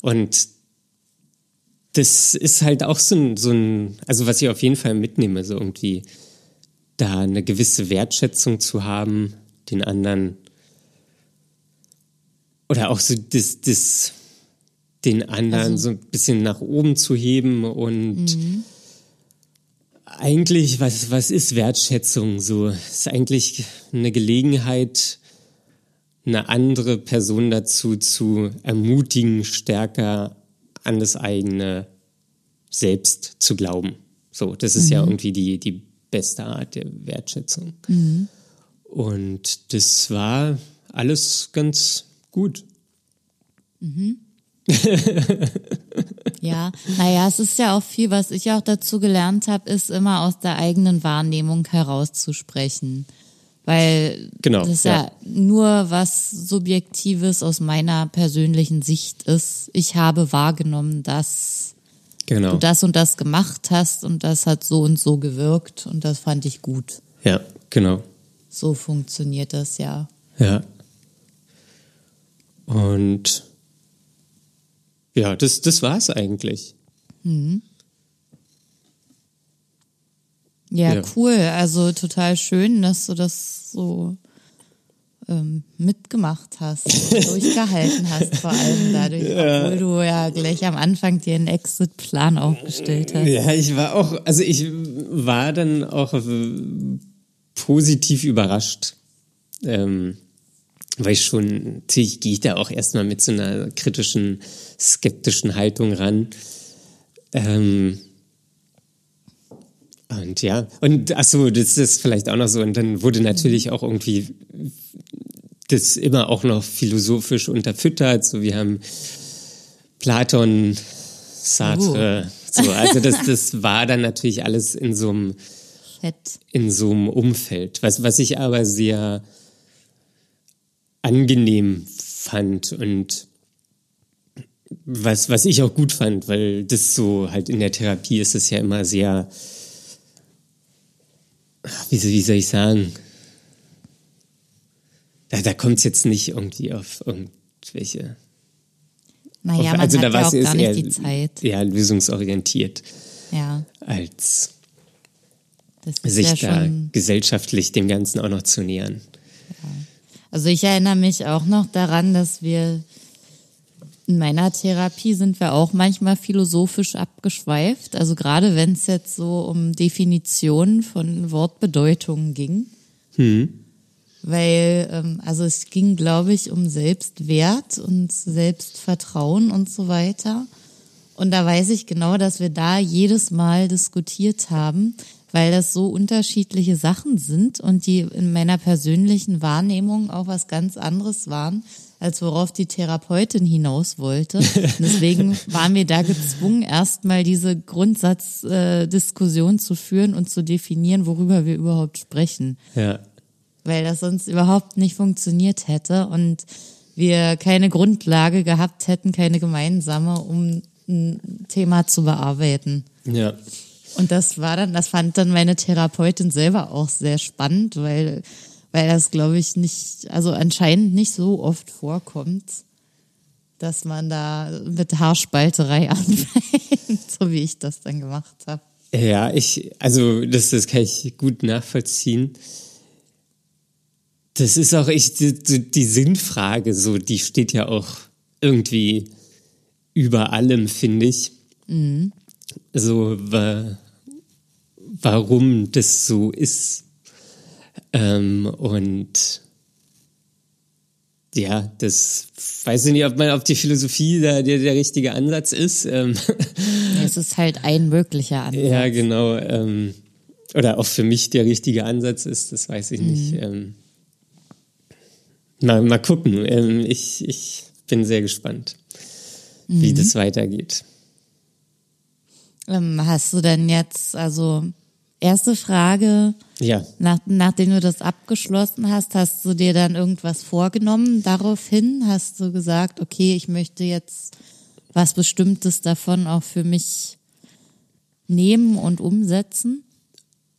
Und das ist halt auch so ein, so ein, also was ich auf jeden Fall mitnehme, so irgendwie da eine gewisse Wertschätzung zu haben, den anderen oder auch so das, das den anderen also, so ein bisschen nach oben zu heben und mhm. eigentlich, was, was ist Wertschätzung? So, ist eigentlich eine Gelegenheit, eine andere Person dazu zu ermutigen, stärker an das eigene Selbst zu glauben. So, das ist mhm. ja irgendwie die, die beste Art der Wertschätzung. Mhm. Und das war alles ganz gut. Mhm. ja, naja, es ist ja auch viel, was ich auch dazu gelernt habe, ist immer aus der eigenen Wahrnehmung herauszusprechen. Weil genau, das ja, ja nur was Subjektives aus meiner persönlichen Sicht ist. Ich habe wahrgenommen, dass genau. du das und das gemacht hast und das hat so und so gewirkt und das fand ich gut. Ja, genau. So funktioniert das ja. Ja. Und ja, das, das war es eigentlich. Mhm. Ja, ja, cool. Also total schön, dass du das so ähm, mitgemacht hast, durchgehalten hast, vor allem dadurch, ja. obwohl du ja gleich am Anfang dir einen Exit-Plan aufgestellt hast. Ja, ich war auch, also ich war dann auch positiv überrascht. Ähm, weil ich schon, natürlich gehe ich da auch erstmal mit so einer kritischen, skeptischen Haltung ran. Ähm, und ja, und ach so, das ist vielleicht auch noch so. Und dann wurde natürlich auch irgendwie das immer auch noch philosophisch unterfüttert. So, wir haben Platon, Sartre, uh. so. Also das, das war dann natürlich alles in so einem, in so einem Umfeld. Was, was ich aber sehr angenehm fand und was, was ich auch gut fand, weil das so halt in der Therapie ist es ja immer sehr, wie, wie soll ich sagen, da, da kommt es jetzt nicht irgendwie auf irgendwelche. Naja, auf, also man hat ja auch gar nicht eher, die Zeit. Ja, lösungsorientiert. Ja. Als sich da gesellschaftlich dem Ganzen auch noch zu nähern. Also ich erinnere mich auch noch daran, dass wir in meiner Therapie sind wir auch manchmal philosophisch abgeschweift. Also gerade wenn es jetzt so um Definitionen von Wortbedeutungen ging. Hm. Weil, ähm, also es ging, glaube ich, um Selbstwert und Selbstvertrauen und so weiter. Und da weiß ich genau, dass wir da jedes Mal diskutiert haben, weil das so unterschiedliche Sachen sind und die in meiner persönlichen Wahrnehmung auch was ganz anderes waren, als worauf die Therapeutin hinaus wollte. Und deswegen waren wir da gezwungen, erstmal diese Grundsatzdiskussion äh, zu führen und zu definieren, worüber wir überhaupt sprechen. Ja. Weil das sonst überhaupt nicht funktioniert hätte und wir keine Grundlage gehabt hätten, keine gemeinsame, um ein Thema zu bearbeiten. Ja. Und das war dann, das fand dann meine Therapeutin selber auch sehr spannend, weil, weil das, glaube ich, nicht, also anscheinend nicht so oft vorkommt, dass man da mit Haarspalterei anfängt, so wie ich das dann gemacht habe. Ja, ich, also das, das kann ich gut nachvollziehen. Das ist auch ich, die, die Sinnfrage, so, die steht ja auch irgendwie über allem, finde ich. Mhm. So, warum das so ist. Ähm, und ja, das weiß ich nicht, ob man auf die Philosophie da der, der richtige Ansatz ist. Ähm, es ist halt ein möglicher Ansatz. Ja, genau. Ähm, oder auch für mich der richtige Ansatz ist, das weiß ich mhm. nicht. Ähm, mal, mal gucken. Ähm, ich, ich bin sehr gespannt, mhm. wie das weitergeht. Ähm, hast du denn jetzt, also erste Frage, ja. nach, nachdem du das abgeschlossen hast, hast du dir dann irgendwas vorgenommen daraufhin? Hast du gesagt, okay, ich möchte jetzt was Bestimmtes davon auch für mich nehmen und umsetzen?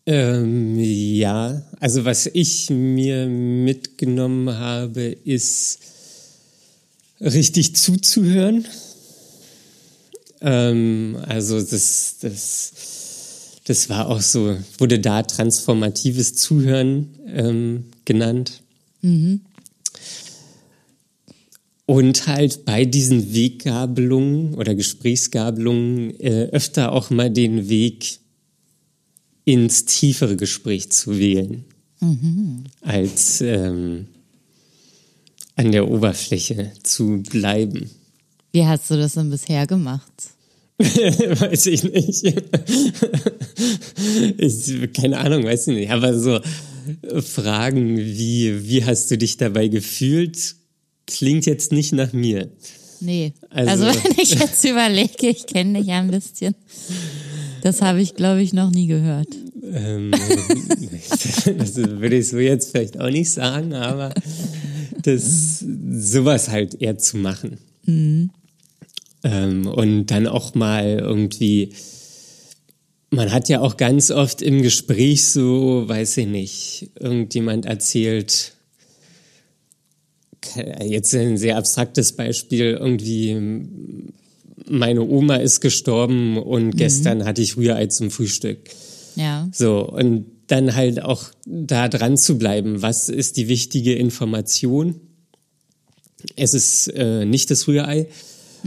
Ähm, ja, also was ich mir mitgenommen habe, ist richtig zuzuhören. Ähm, also das, das, das war auch so, wurde da transformatives Zuhören ähm, genannt. Mhm. Und halt bei diesen Weggabelungen oder Gesprächsgabelungen äh, öfter auch mal den Weg ins tiefere Gespräch zu wählen, mhm. als ähm, an der Oberfläche zu bleiben. Wie hast du das denn bisher gemacht? weiß ich nicht. ich, keine Ahnung, weiß ich nicht. Aber so Fragen wie, wie hast du dich dabei gefühlt, klingt jetzt nicht nach mir. Nee. Also, also wenn ich jetzt überlege, ich kenne dich ja ein bisschen. Das habe ich, glaube ich, noch nie gehört. Ähm, das würde ich so jetzt vielleicht auch nicht sagen, aber das sowas halt eher zu machen. Mhm. Ähm, und dann auch mal irgendwie, man hat ja auch ganz oft im Gespräch so, weiß ich nicht, irgendjemand erzählt, jetzt ein sehr abstraktes Beispiel, irgendwie meine Oma ist gestorben und mhm. gestern hatte ich Rührei zum Frühstück. Ja. So, und dann halt auch da dran zu bleiben. Was ist die wichtige Information? Es ist äh, nicht das Rührei.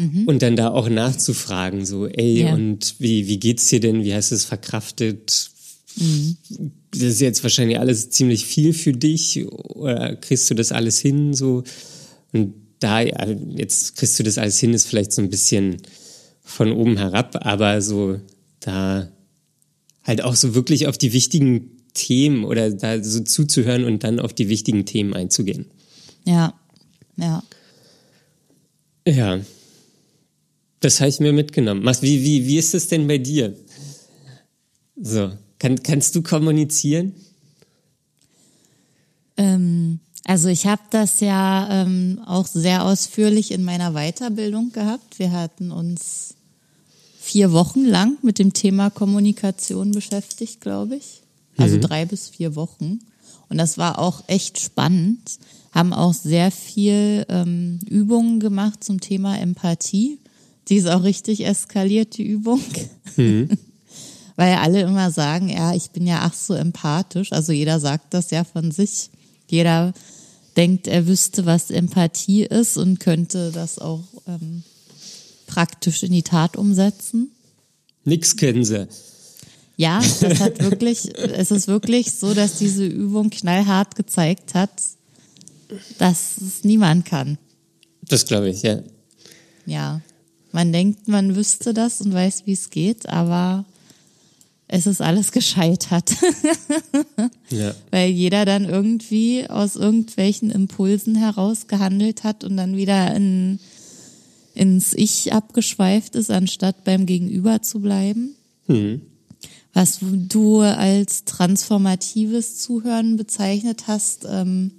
Mhm. Und dann da auch nachzufragen, so, ey, ja. und wie, wie geht's dir denn? Wie hast du es verkraftet? Mhm. Das ist jetzt wahrscheinlich alles ziemlich viel für dich oder kriegst du das alles hin? So, und da, jetzt kriegst du das alles hin, ist vielleicht so ein bisschen von oben herab, aber so da halt auch so wirklich auf die wichtigen Themen oder da so zuzuhören und dann auf die wichtigen Themen einzugehen. Ja, ja. Ja. Das habe ich mir mitgenommen. Wie, wie, wie ist es denn bei dir? So, kann, kannst du kommunizieren? Ähm, also ich habe das ja ähm, auch sehr ausführlich in meiner Weiterbildung gehabt. Wir hatten uns vier Wochen lang mit dem Thema Kommunikation beschäftigt, glaube ich. Also mhm. drei bis vier Wochen. Und das war auch echt spannend. Haben auch sehr viel ähm, Übungen gemacht zum Thema Empathie. Die ist auch richtig eskaliert, die Übung. Mhm. Weil alle immer sagen, ja, ich bin ja ach so empathisch. Also jeder sagt das ja von sich. Jeder denkt, er wüsste, was Empathie ist und könnte das auch ähm, praktisch in die Tat umsetzen. Nix kennen sie. Ja, das hat wirklich, es ist wirklich so, dass diese Übung knallhart gezeigt hat, dass es niemand kann. Das glaube ich, ja. Ja. Man denkt, man wüsste das und weiß, wie es geht, aber es ist alles gescheitert. ja. Weil jeder dann irgendwie aus irgendwelchen Impulsen heraus gehandelt hat und dann wieder in, ins Ich abgeschweift ist, anstatt beim Gegenüber zu bleiben. Mhm. Was du als transformatives Zuhören bezeichnet hast, ähm,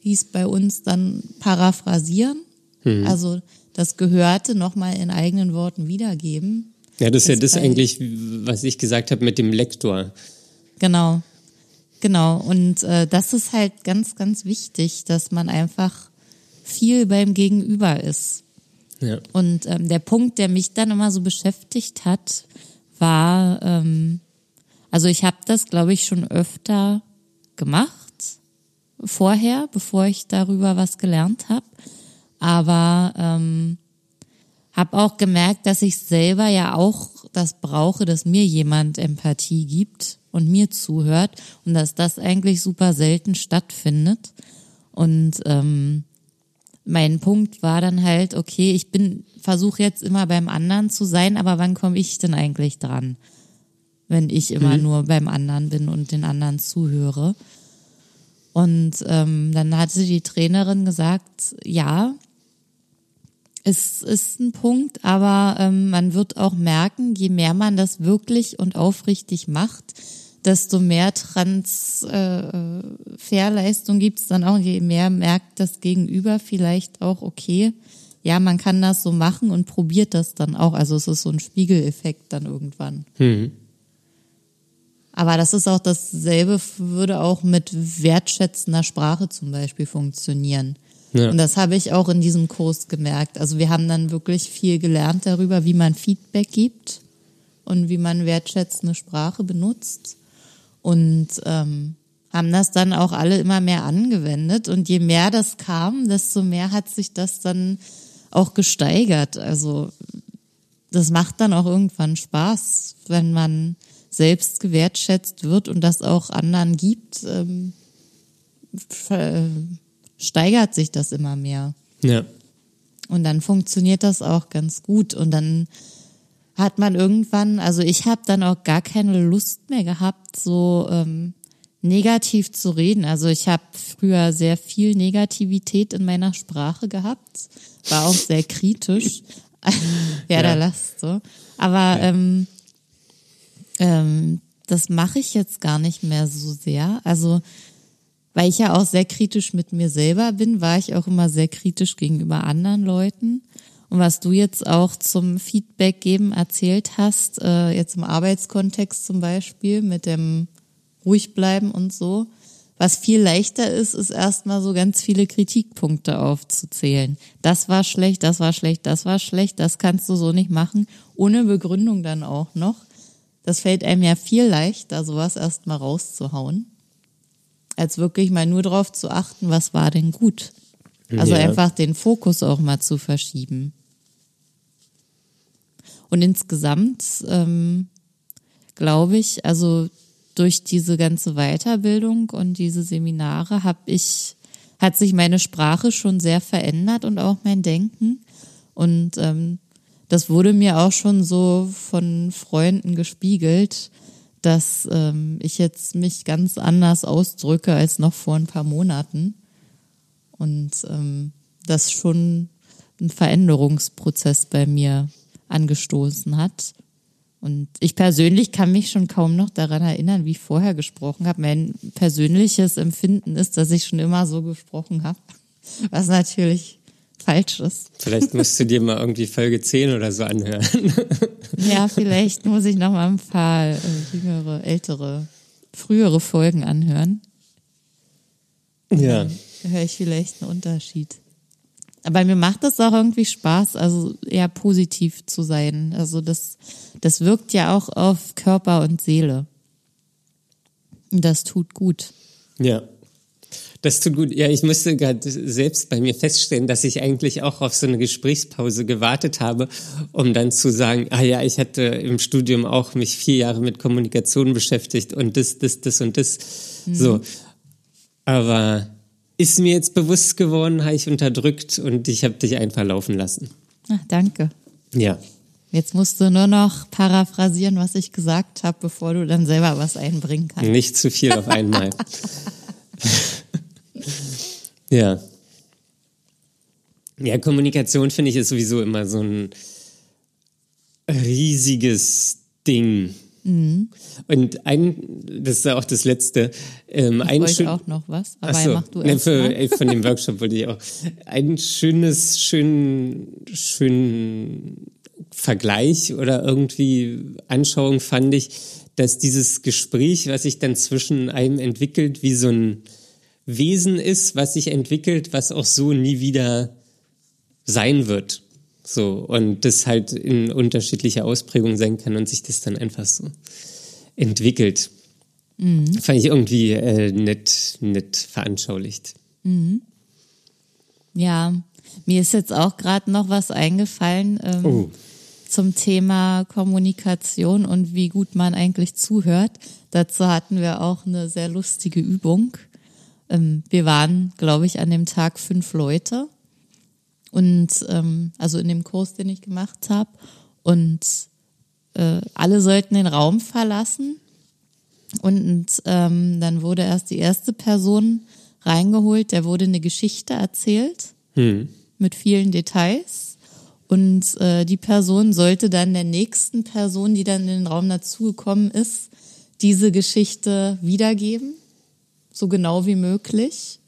hieß bei uns dann paraphrasieren. Mhm. Also das Gehörte nochmal in eigenen Worten wiedergeben. Ja, das ist ja das eigentlich, was ich gesagt habe mit dem Lektor. Genau, genau. Und äh, das ist halt ganz, ganz wichtig, dass man einfach viel beim Gegenüber ist. Ja. Und ähm, der Punkt, der mich dann immer so beschäftigt hat, war, ähm, also ich habe das, glaube ich, schon öfter gemacht vorher, bevor ich darüber was gelernt habe. Aber ähm, habe auch gemerkt, dass ich selber ja auch das brauche, dass mir jemand Empathie gibt und mir zuhört und dass das eigentlich super selten stattfindet. Und ähm, mein Punkt war dann halt, okay, ich bin, versuche jetzt immer beim anderen zu sein, aber wann komme ich denn eigentlich dran? Wenn ich immer mhm. nur beim anderen bin und den anderen zuhöre. Und ähm, dann hatte die Trainerin gesagt, ja, es ist ein Punkt, aber ähm, man wird auch merken, je mehr man das wirklich und aufrichtig macht, desto mehr Transferleistung äh, gibt es dann auch, je mehr merkt das Gegenüber vielleicht auch, okay, ja, man kann das so machen und probiert das dann auch. Also es ist so ein Spiegeleffekt dann irgendwann. Hm. Aber das ist auch dasselbe, würde auch mit wertschätzender Sprache zum Beispiel funktionieren. Ja. Und das habe ich auch in diesem Kurs gemerkt. Also wir haben dann wirklich viel gelernt darüber, wie man Feedback gibt und wie man wertschätzende Sprache benutzt. Und ähm, haben das dann auch alle immer mehr angewendet. Und je mehr das kam, desto mehr hat sich das dann auch gesteigert. Also das macht dann auch irgendwann Spaß, wenn man selbst gewertschätzt wird und das auch anderen gibt, ähm, steigert sich das immer mehr. Ja. Und dann funktioniert das auch ganz gut. Und dann hat man irgendwann, also ich habe dann auch gar keine Lust mehr gehabt, so ähm, negativ zu reden. Also ich habe früher sehr viel Negativität in meiner Sprache gehabt, war auch sehr kritisch. ja, Ja. da lasst so. Aber ähm, ähm, das mache ich jetzt gar nicht mehr so sehr. Also weil ich ja auch sehr kritisch mit mir selber bin, war ich auch immer sehr kritisch gegenüber anderen Leuten. Und was du jetzt auch zum Feedback geben erzählt hast, äh, jetzt im Arbeitskontext zum Beispiel mit dem ruhig bleiben und so, was viel leichter ist, ist erstmal so ganz viele Kritikpunkte aufzuzählen. Das war schlecht, das war schlecht, das war schlecht, das kannst du so nicht machen, ohne Begründung dann auch noch. Das fällt einem ja viel leichter, sowas erstmal rauszuhauen als wirklich mal nur darauf zu achten, was war denn gut. Also Ja. einfach den Fokus auch mal zu verschieben. Und insgesamt ähm, glaube ich, also durch diese ganze Weiterbildung und diese Seminare habe ich, hat sich meine Sprache schon sehr verändert und auch mein Denken. Und ähm, das wurde mir auch schon so von Freunden gespiegelt, dass ähm, ich jetzt mich ganz anders ausdrücke als noch vor ein paar Monaten. Und ähm, das schon einen Veränderungsprozess bei mir angestoßen hat. Und ich persönlich kann mich schon kaum noch daran erinnern, wie ich vorher gesprochen habe. Mein persönliches Empfinden ist, dass ich schon immer so gesprochen habe, was natürlich falsch ist. Vielleicht musst du dir mal irgendwie Folge 10 oder so anhören. Ja, vielleicht muss ich noch mal ein paar äh, jüngere, ältere, frühere Folgen anhören. Ja. Da höre ich vielleicht einen Unterschied. Aber mir macht das auch irgendwie Spaß, also eher positiv zu sein. Also das, das wirkt ja auch auf Körper und Seele. Und das tut gut. Ja. Das tut gut. Ja, ich musste gerade selbst bei mir feststellen, dass ich eigentlich auch auf so eine Gesprächspause gewartet habe, um dann zu sagen, ah ja, ich hatte im Studium auch mich vier Jahre mit Kommunikation beschäftigt und das, das, das und das. So. Aber ist mir jetzt bewusst geworden, habe ich unterdrückt und ich habe dich einfach laufen lassen. Ach, danke. Ja. Jetzt musst du nur noch paraphrasieren, was ich gesagt habe, bevor du dann selber was einbringen kannst. Nicht zu viel auf einmal. ja. Ja, Kommunikation finde ich ist sowieso immer so ein riesiges Ding. Und ein, das ist auch das letzte, ähm, Ich ein wollte schön, auch noch was, aber Ach ja, so, mach du ne, erst für, mal. äh, von dem Workshop wollte ich auch. Ein schönes, schön, schön Vergleich oder irgendwie Anschauung fand ich, dass dieses Gespräch, was sich dann zwischen einem entwickelt, wie so ein Wesen ist, was sich entwickelt, was auch so nie wieder sein wird. So, und das halt in unterschiedlicher Ausprägung sein kann und sich das dann einfach so entwickelt. Fand ich irgendwie äh, nett, nett veranschaulicht. Ja, mir ist jetzt auch gerade noch was eingefallen ähm, Oh. zum Thema Kommunikation und wie gut man eigentlich zuhört. Dazu hatten wir auch eine sehr lustige Übung. Ähm, wir waren, glaube ich, an dem Tag fünf Leute. Und ähm, also in dem Kurs, den ich gemacht habe und äh, alle sollten den Raum verlassen. Und ähm, dann wurde erst die erste Person reingeholt, der wurde eine Geschichte erzählt. Mit vielen Details. Und äh, die Person sollte dann der nächsten Person, die dann in den Raum dazugekommen ist, diese Geschichte wiedergeben, so genau wie möglich.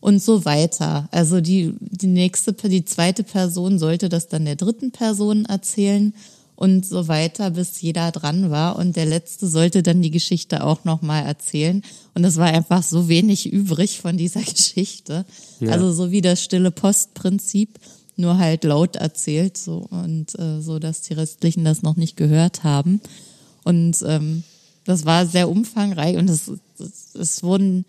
und so weiter. Also die, die nächste, die zweite Person sollte das dann der dritten Person erzählen und so weiter, bis jeder dran war. Und der letzte sollte dann die Geschichte auch nochmal erzählen. Und es war einfach so wenig übrig von dieser Geschichte. Ja. Also so wie das stille Postprinzip, nur halt laut erzählt, so und äh, so, dass die restlichen das noch nicht gehört haben. Und ähm, das war sehr umfangreich und es, es, es wurden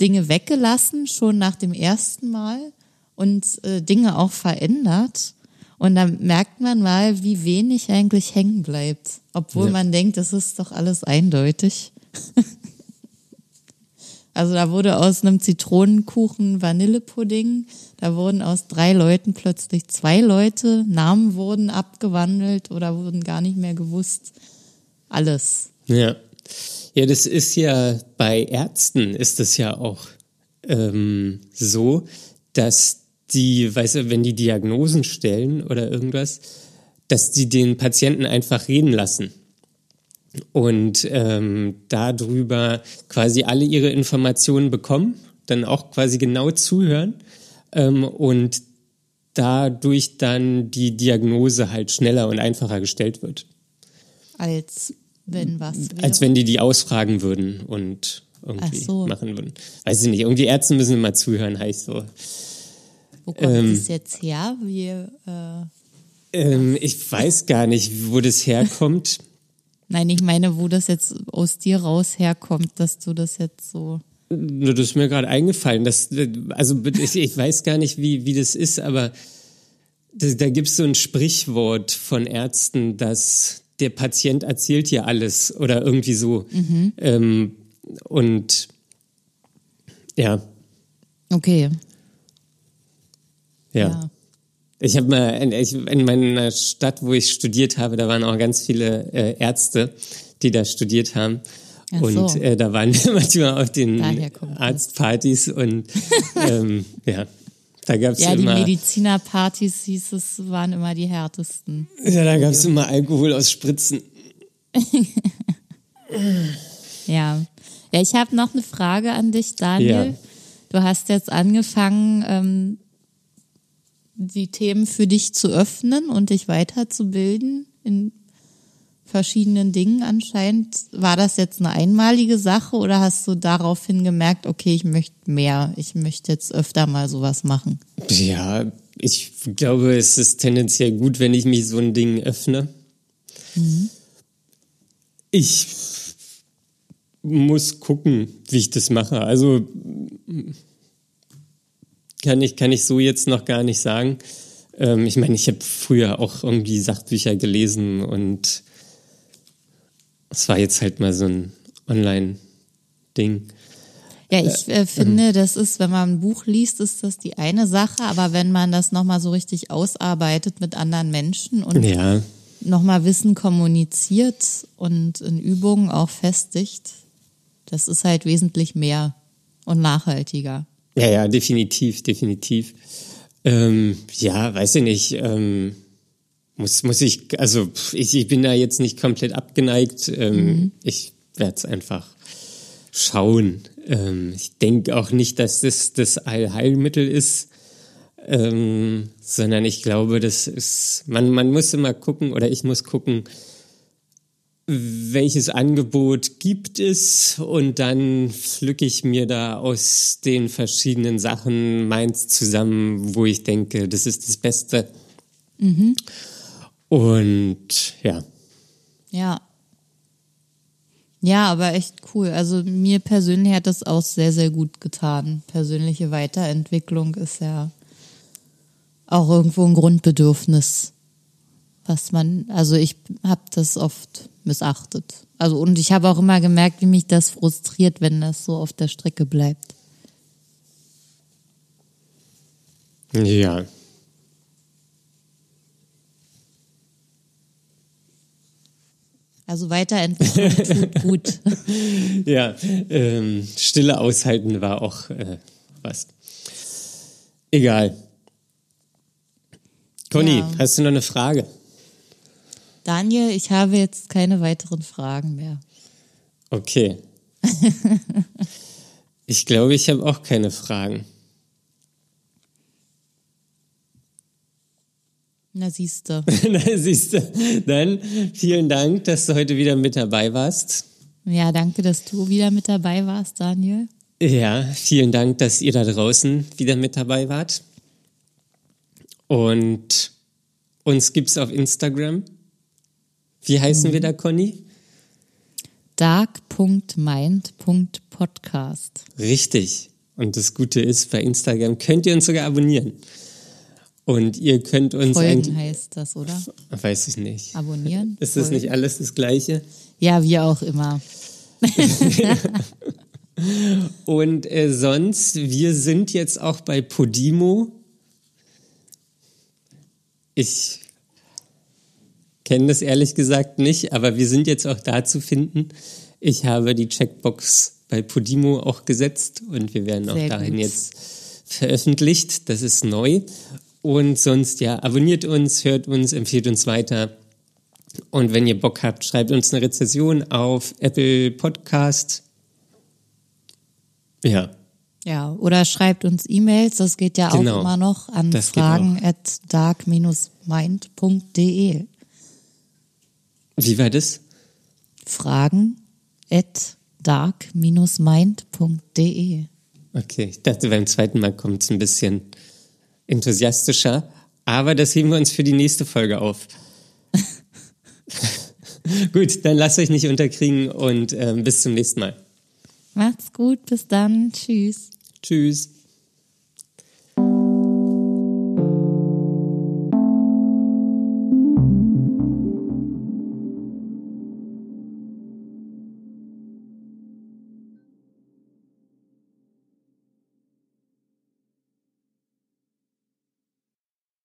Dinge weggelassen, schon nach dem ersten Mal und äh, Dinge auch verändert. Und dann merkt man mal, wie wenig eigentlich hängen bleibt. Obwohl ja. man denkt, das ist doch alles eindeutig. also da wurde aus einem Zitronenkuchen Vanillepudding, da wurden aus drei Leuten plötzlich zwei Leute, Namen wurden abgewandelt oder wurden gar nicht mehr gewusst. Alles. Ja. Ja, das ist ja bei Ärzten ist es ja auch ähm, so, dass die, weißt du, wenn die Diagnosen stellen oder irgendwas, dass die den Patienten einfach reden lassen und ähm, darüber quasi alle ihre Informationen bekommen, dann auch quasi genau zuhören ähm, und dadurch dann die Diagnose halt schneller und einfacher gestellt wird. Als wenn was wäre? Als wenn die die ausfragen würden und irgendwie so. machen würden. Weiß ich nicht, irgendwie Ärzte müssen immer zuhören, heißt so. Wo kommt ähm, das jetzt her? Wie, äh, ähm, ich weiß gar nicht, wo das herkommt. Nein, ich meine, wo das jetzt aus dir raus herkommt, dass du das jetzt so. Das ist mir gerade eingefallen. Dass, also ich, ich, weiß gar nicht, wie, wie das ist, aber da, da gibt es so ein Sprichwort von Ärzten, dass der Patient erzählt ja alles oder irgendwie so. Mhm. Ähm, und ja. Okay. Ja. ja. Ich habe mal in, in, meiner Stadt, wo ich studiert habe, da waren auch ganz viele äh, Ärzte, die da studiert haben. Ach und so. äh, da waren wir manchmal auf den Arztpartys und ähm, ja, da gab's ja, immer. Die Medizinerpartys hieß es, waren immer die härtesten. Ja, da gab es immer Alkohol aus Spritzen. ja. Ja, ich habe noch eine Frage an dich, Daniel. Ja. Du hast jetzt angefangen, ähm, die Themen für dich zu öffnen und dich weiterzubilden in verschiedenen Dingen anscheinend. War das jetzt eine einmalige Sache oder hast du daraufhin gemerkt, okay, ich möchte mehr, ich möchte jetzt öfter mal sowas machen? Ja, ich glaube, es ist tendenziell gut, wenn ich mich so ein Ding öffne. Mhm. Ich muss gucken, wie ich das mache. Also kann ich, kann ich so jetzt noch gar nicht sagen. Ähm, ich meine, ich habe früher auch irgendwie Sachbücher gelesen und es war jetzt halt mal so ein Online-Ding. Ja, ich äh, finde, das ist, wenn man ein Buch liest, ist das die eine Sache, aber wenn man das nochmal so richtig ausarbeitet mit anderen Menschen und ja. nochmal Wissen kommuniziert und in Übungen auch festigt, das ist halt wesentlich mehr und nachhaltiger. Ja, ja, definitiv, definitiv. Ähm, ja, weiß ich nicht. Ähm, muss, muss ich, also ich, ich bin da jetzt nicht komplett abgeneigt. Ähm, mhm. Ich werde es einfach schauen. Ähm, ich denke auch nicht, dass das das Allheilmittel ist, ähm, sondern ich glaube, das ist, man, man muss immer gucken oder ich muss gucken, welches Angebot gibt es und dann pflücke ich mir da aus den verschiedenen Sachen meins zusammen, wo ich denke, das ist das Beste. Mhm. Und ja. Ja. Ja, aber echt cool. Also mir persönlich hat das auch sehr, sehr gut getan. Persönliche Weiterentwicklung ist ja auch irgendwo ein Grundbedürfnis, was man, also ich habe das oft missachtet. Also und ich habe auch immer gemerkt, wie mich das frustriert, wenn das so auf der Strecke bleibt. Ja. Also Weiterentwicklung tut gut. ja, ähm, Stille aushalten war auch äh, was. Egal. Conny, ja. hast du noch eine Frage? Daniel, ich habe jetzt keine weiteren Fragen mehr. Okay. ich glaube, ich habe auch keine Fragen. Na siehste. Na, siehst du. Dann vielen Dank, dass du heute wieder mit dabei warst. Ja, danke, dass du wieder mit dabei warst, Daniel. Ja, vielen Dank, dass ihr da draußen wieder mit dabei wart. Und uns gibt's auf Instagram. Wie heißen wir da, Conny? dark.mind.podcast. Richtig. Und das Gute ist, bei Instagram könnt ihr uns sogar abonnieren. Und ihr könnt uns Folgen heißt das, oder? Weiß ich nicht. Abonnieren? Ist das Folgen? nicht alles das Gleiche? Ja, wie auch immer. Und äh, sonst, wir sind jetzt auch bei Podimo. Ich kenne das ehrlich gesagt nicht, aber wir sind jetzt auch da zu finden. Ich habe die Checkbox bei Podimo auch gesetzt und wir werden auch Sehr dahin gut. jetzt veröffentlicht. Das ist neu. Und sonst, ja, abonniert uns, hört uns, empfiehlt uns weiter. Und wenn ihr Bock habt, schreibt uns eine Rezession auf Apple Podcast. Ja, Ja, oder schreibt uns E-Mails, das geht ja Genau. auch immer noch an Das fragen at dark-mind.de. wie war das? Fragen at dark-mind.de. Okay, ich dachte, beim zweiten Mal kommt es ein bisschen enthusiastischer. Aber das heben wir uns für die nächste Folge auf. Gut, dann lasst euch nicht unterkriegen und ähm, bis zum nächsten Mal. Macht's gut, bis dann, tschüss. Tschüss.